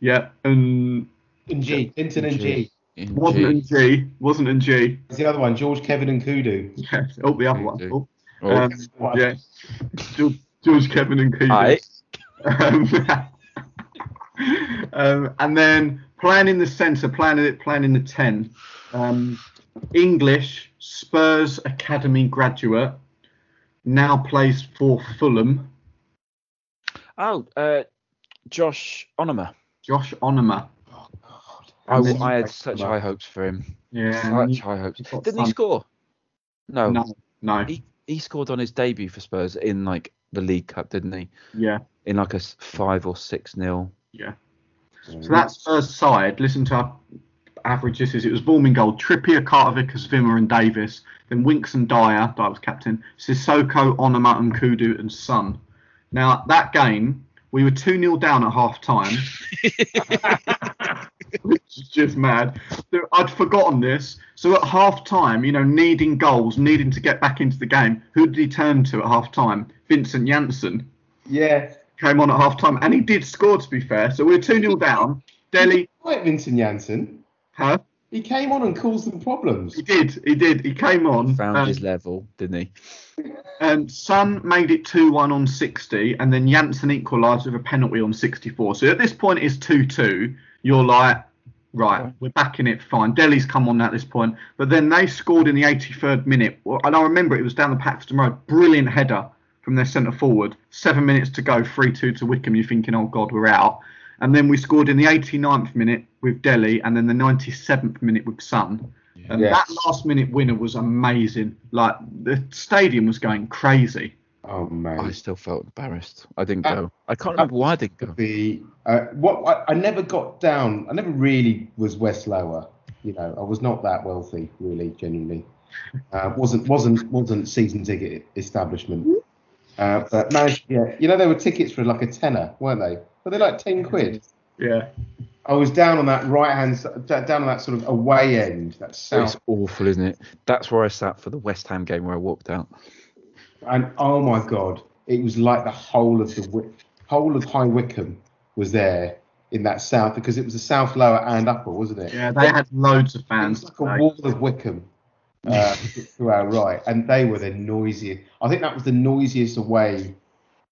yeah, and And G. Hinton and G. in wasn't G? in G. Wasn't in G. There's the other one, George, Kevin, and Kudu. Yeah. Oh, the other one. Oh, Oh, um, yeah. George, George Kevin and Keegan. Aye. Um, um, and then playing in the centre, playing it, playing in the ten. Um, English Spurs Academy graduate, now plays for Fulham. Oh, uh, Josh Onomah. Josh Onomah. I, And then- I had such high hopes for him. Yeah. Such high hopes. Didn't he score? No. No, no. He he scored on his debut for Spurs in like the League Cup, didn't he? Yeah, In like a five or six nil. yeah. So that's Spurs side. Listen to our average. This is it was Borming goal. Trippier, Carter, Vickers, Wimmer, and Davies. Then Winks and Dier. Dier was captain. Sissoko, Onomah, and Kudu and Son. Now that game, we were two 0 down at half time, which is just mad. I'd forgotten this. So at half time, you know, needing goals, needing to get back into the game, who did he turn to at half time? Vincent Janssen Yeah. came on at half time, and he did score. To be fair, so we're two 0 down. Dele, Right, Vincent Janssen. huh? He came on and caused them problems. He did. He did. He came on. Found um, his level, didn't he? and Son made it 2 1 on 60, and then Janssen equalised with a penalty on 64. So at this point, it's 2 2. You're like, right, Right. we're back in it, fine. Dele's come on at this point, but then they scored in the 83rd minute, and I remember it was down the Paxton Road, brilliant header from their centre forward. Seven minutes to go, 3-2 to Wycombe. You're thinking, oh God, we're out. And then we scored in the 89th minute with Dele, and then the 97th minute with Son. And Yeah. that last minute winner was amazing. Like the stadium was going crazy. Oh man. I still felt embarrassed. I didn't Uh, go. I can't remember why I didn't go. the uh, what I, I never got down. I never really was West Lower. You know, I was not that wealthy, really, genuinely. Uh, wasn't wasn't wasn't season ticket establishment. Uh, but managed, yeah, you know, there were tickets for like a tenner, weren't they? Were they like ten quid? Yeah. I was down on that right hand, down on that sort of away end, that It's awful, isn't it? That's where I sat for the West Ham game where I walked out. and oh my god, it was like the whole of the whole of High Wycombe was there in that south because it was the south lower and upper, wasn't it? Yeah, they had loads of It fans. was like a wall of Wycombe uh, to our right, and they were the noisiest. I think that was the noisiest away,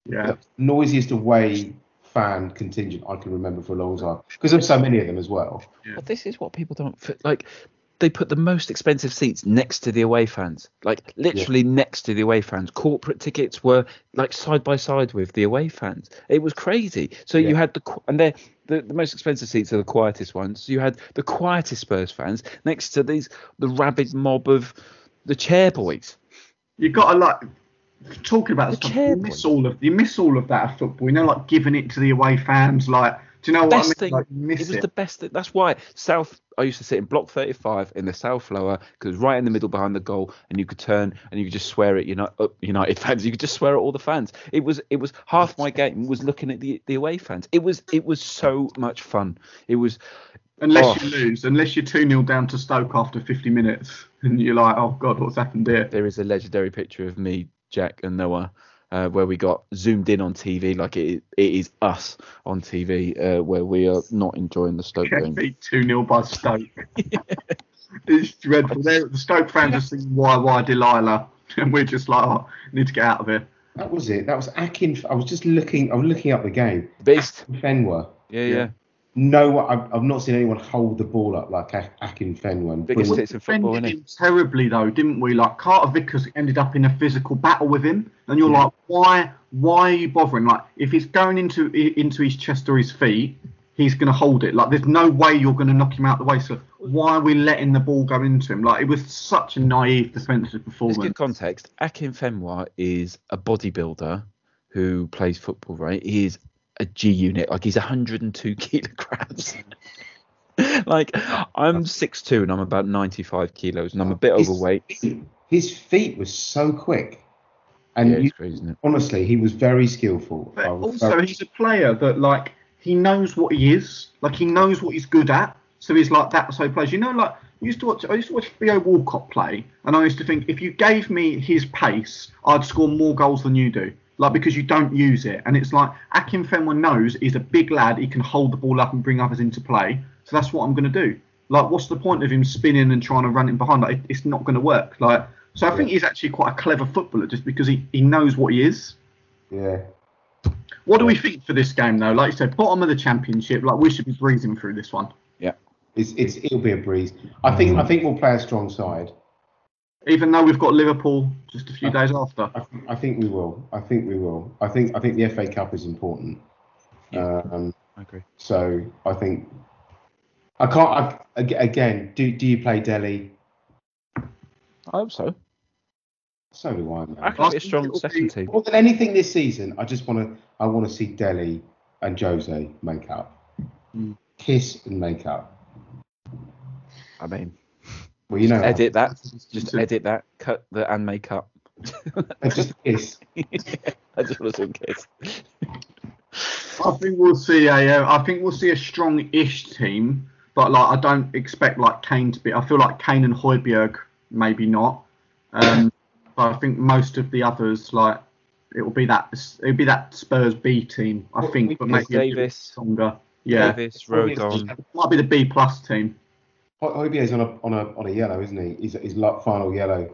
Yeah. the noisiest away fan contingent I can remember for a long time because there were so many of them as well. But this is what people don't fit. Like, they put the most expensive seats next to the away fans, like literally next to the away fans. Corporate tickets were like side by side with the away fans. It was crazy. So you had the and they the, the most expensive seats are the quietest ones. So you had the quietest Spurs fans next to these the rabid mob of the chair boys. You got to like talking about The stuff. chair You miss boy. all of you miss all of that at football. You know, like giving it to the away fans. Like, do you know what I mean? best thing. Like, it was it. the best thing. That's why South. I used to sit in block 35 in the South Lower because right in the middle behind the goal, and you could turn and you could just swear at United, uh, United fans. You could just swear at all the fans. It was it was half my game was looking at the the away fans. It was it was so much fun. It was Unless Oh. you lose, unless you're 2 0 down to Stoke after 50 minutes, and you're like, oh God, what's happened here? there is a legendary picture of me, Jack, and Noah. Uh, where we got zoomed in on TV, like it, it is us on TV, uh, where we are not enjoying the Stoke Get game. beat 2 0 by Stoke. it's dreadful. They're, the Stoke fans are singing Why, Why Delilah, and we're just like, oh, need to get out of here. That was it. That was Akin. I was just looking. I was looking up the game. Beast, Fenwa. yeah, Yeah. Yeah, No, I've, I've not seen anyone hold the ball up like A- Akinfenwa. biggest Brilliant. hits in football, defended isn't him terribly though, didn't we? Like Carter Vickers ended up in a physical battle with him, and you're Yeah. like, why? Why are you bothering? Like, if he's going into into his chest or his feet, he's going to hold it. Like, there's no way you're going to knock him out the way. So why are we letting the ball go into him? Like, it was such a naive defensive Let's performance. give context. Akinfenwa is a bodybuilder who plays football, right? He is a G unit, like he's 102 kilograms. like I'm 6'2 and I'm about 95 kilos and I'm a bit His overweight. His feet were so quick, and Yeah, you, crazy, isn't it? honestly, he was very skillful. But also, very- he's a player that like he knows what he is. Like he knows what he's good at. So he's like that. So he plays. You know, like I used to watch. I used to watch Theo Walcott play, and I used to think if you gave me his pace, I'd score more goals than you do. Like because you don't use it, and it's like Akinfenwa knows he's a big lad. He can hold the ball up and bring others into play. So that's what I'm going to do. Like, what's the point of him spinning and trying to run it behind? Like, it- it's not going to work. Like, so I think he's actually quite a clever footballer just because he, he knows what he is. yeah. What do we think for this game, though? Like you said, bottom of the championship. Like we should be breezing through this one. Yeah, it's, it's it'll be a breeze. I think mm. I think we'll play a strong side. Even though we've got Liverpool just a few days after. I, think- I think we will. I think we will. I think I think the FA Cup is important. Um, I agree. so I think I can't. I, ag- again, do do you play Dele? I hope so. So do I. Man. I think it'll be a strong it'll second team. More than anything this season, I just want to. I want to see Dele and Jose make up, Mm. kiss and make up. I mean, Well, you know, edit that. Just Just edit that. Cut the and make up. just kiss. I just want to see kiss. I think we'll see a. Uh, I think we'll see a strong-ish team, but like I don't expect like Kane to be. I feel like Kane and Højbjerg maybe not. Um, but I think most of the others like it will be that. It'll be that Spurs B team. I Well, think, but There's maybe a bit Davies. stronger. Yeah, Davies, Probably Rodon. might be the B plus team. Højbjerg's on a on a on a yellow, isn't he? He's his final yellow.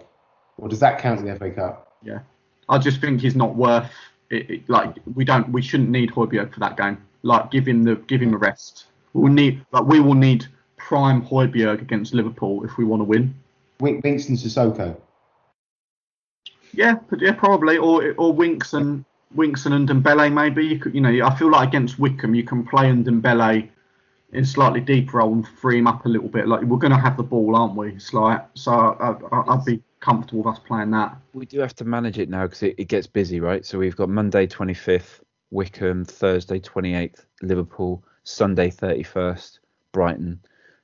Or does that count in the FA Cup? Yeah, I just think he's not worth it, it- Like we don't, we shouldn't need Højbjerg for that game. Like give him the, give him a rest. We'll need, like we will need prime Højbjerg against Liverpool if we want to win. And Sissoko. Yeah, but yeah, probably, or or Winks and Winks and Ndombele maybe. You could, you know, I feel like against Wycombe you can play Ndombele in slightly deeper role and free him up a little bit. Like we're going to have the ball, aren't we? It's like so I, I, I'd be comfortable with us playing that. We do have to manage it now because it, it gets busy, right? So we've got Monday 25th, Wycombe, Thursday 28th, Liverpool, Sunday 31st, Brighton,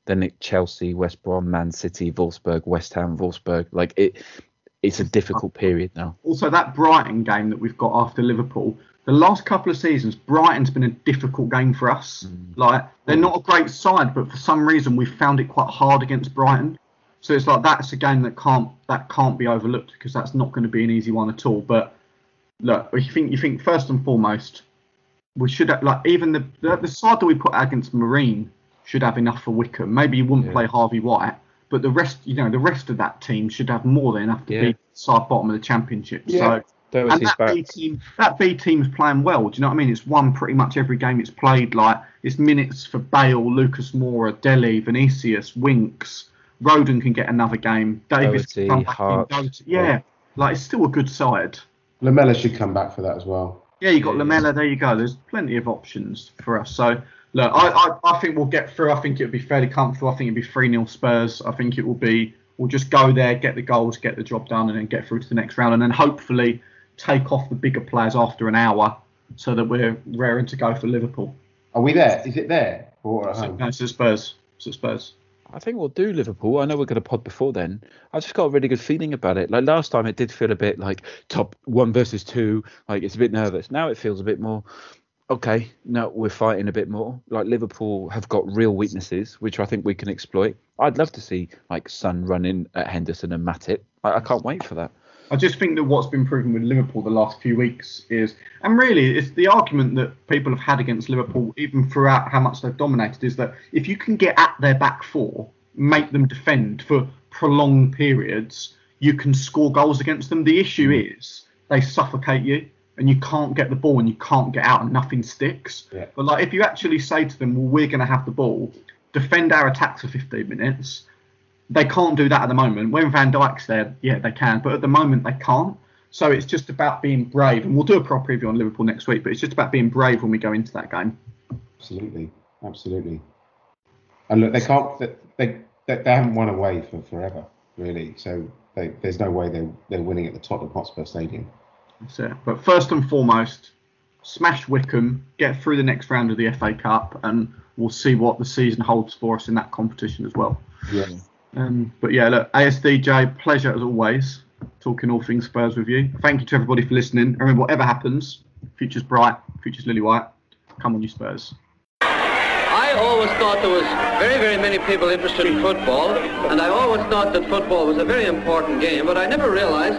then it Chelsea, West Brom, Man City, Wolfsburg, West Ham, Wolfsburg. Like it, it's a difficult period now. Also, that Brighton game that we've got after Liverpool, the last couple of seasons, Brighton's been a difficult game for us. Mm. Like they're not a great side, but for some reason we found it quite hard against Brighton. So it's like that's a game that can't that can't be overlooked because that's not going to be an easy one at all. But look, you think you think first and foremost, we should have, like even the, the the side that we put out against Marine should have enough for Wycombe. Maybe you wouldn't Yeah. play Harvey White, but the rest, you know, the rest of that team should have more than enough to Yeah. be side bottom of the championship. Yeah. So Doherty's and that. B team, that B team's playing well. Do you know what I mean? It's won pretty much every game it's played. Like it's minutes for Bale, Lucas Moura, Dele, Vinicius, Winks. Rodon can get another game. Davies Doherty, can come back in. Hart. Doherty- Yeah, like it's still a good side. Lamela should come back for that as well. Yeah, you got Yeah. Lamela. There you go. There's plenty of options for us. So look, I, I, I think we'll get through. I think it'll be fairly comfortable. I think it'll be three 0 Spurs. I think it will be. We'll just go there, get the goals, get the job done, and then get through to the next round, and then hopefully take off the bigger players after an hour, so that we're raring to go for Liverpool. Are we there? Is it there or at home? No, it's the Spurs. It's the Spurs. I think we'll do Liverpool. I know we're going to pod before then. I just got a really good feeling about it. Like last time, it did feel a bit like top one versus two. Like it's a bit nervous. Now it feels a bit more. Okay, now we're fighting a bit more. Like Liverpool have got real weaknesses, which I think we can exploit. I'd love to see like Son running at Henderson and Matip. I, I can't wait for that. I just think that what's been proven with Liverpool the last few weeks is, and really, it's the argument that people have had against Liverpool, even throughout how much they've dominated, is that if you can get at their back four, make them defend for prolonged periods, you can score goals against them. The issue mm. is they suffocate you, and you can't get the ball, and you can't get out, and nothing sticks. Yeah. But like, if you actually say to them, "Well, we're going to have the ball, defend our attacks for 15 minutes," they can't do that at the moment. When Van Dijk's there, yeah, they can, but at the moment they can't. So it's just about being brave, and we'll do a proper review on Liverpool next week. But it's just about being brave when we go into that game. Absolutely, absolutely. And look, they can't. They, they, they haven't won away for forever, really. So they, there's no way they they're winning at the Tottenham Hotspur Stadium. That's it. But first and foremost, smash Wycombe, get through the next round of the FA Cup, and we'll see what the season holds for us in that competition as well. Yeah. Um, but yeah, look, ASDJ, pleasure as always, talking all things Spurs with you. Thank you to everybody for listening. Remember, whatever happens, future's bright, future's lily white. Come on, you Spurs. I always thought there was very, very many people interested in football, and I always thought that football was a very important game, but I never realized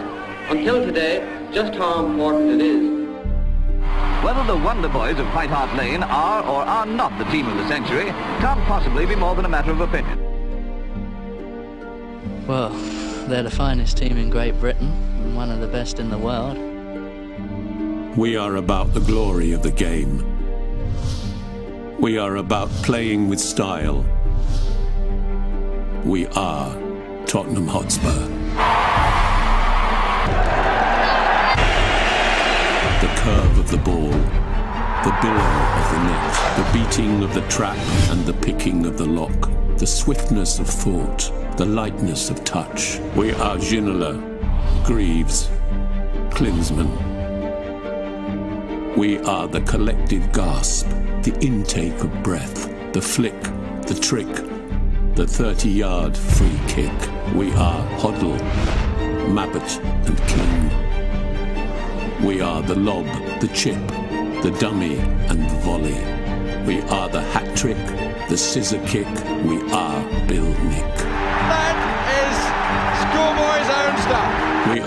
until today just how important it is. Whether the Wonder Boys of White Hart Lane are or are not the team of the century can't possibly be more than a matter of opinion. Well, they're the finest team in Great Britain and one of the best in the world. We are about the glory of the game. We are about playing with style. We are Tottenham Hotspur. The curve of the ball, the billow of the net, the beating of the trap and the picking of the lock, the swiftness of thought, the lightness of touch. We are Ginola, Greaves, Klinsmann. We are the collective gasp, the intake of breath, the flick, the trick, the 30 yard free kick. We are Hoddle, Mabbutt, and King. We are the lob, the chip, the dummy, and the volley. We are the hat trick, the scissor kick. We are Bill Nick.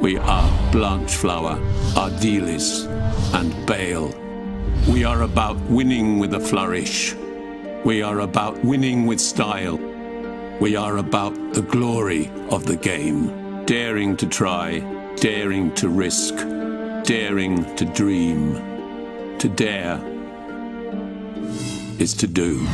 We are Blanchflower, Ardiles, and Bale. We are about winning with a flourish. We are about winning with style. We are about the glory of the game. Daring to try, daring to risk, daring to dream. To dare is to do.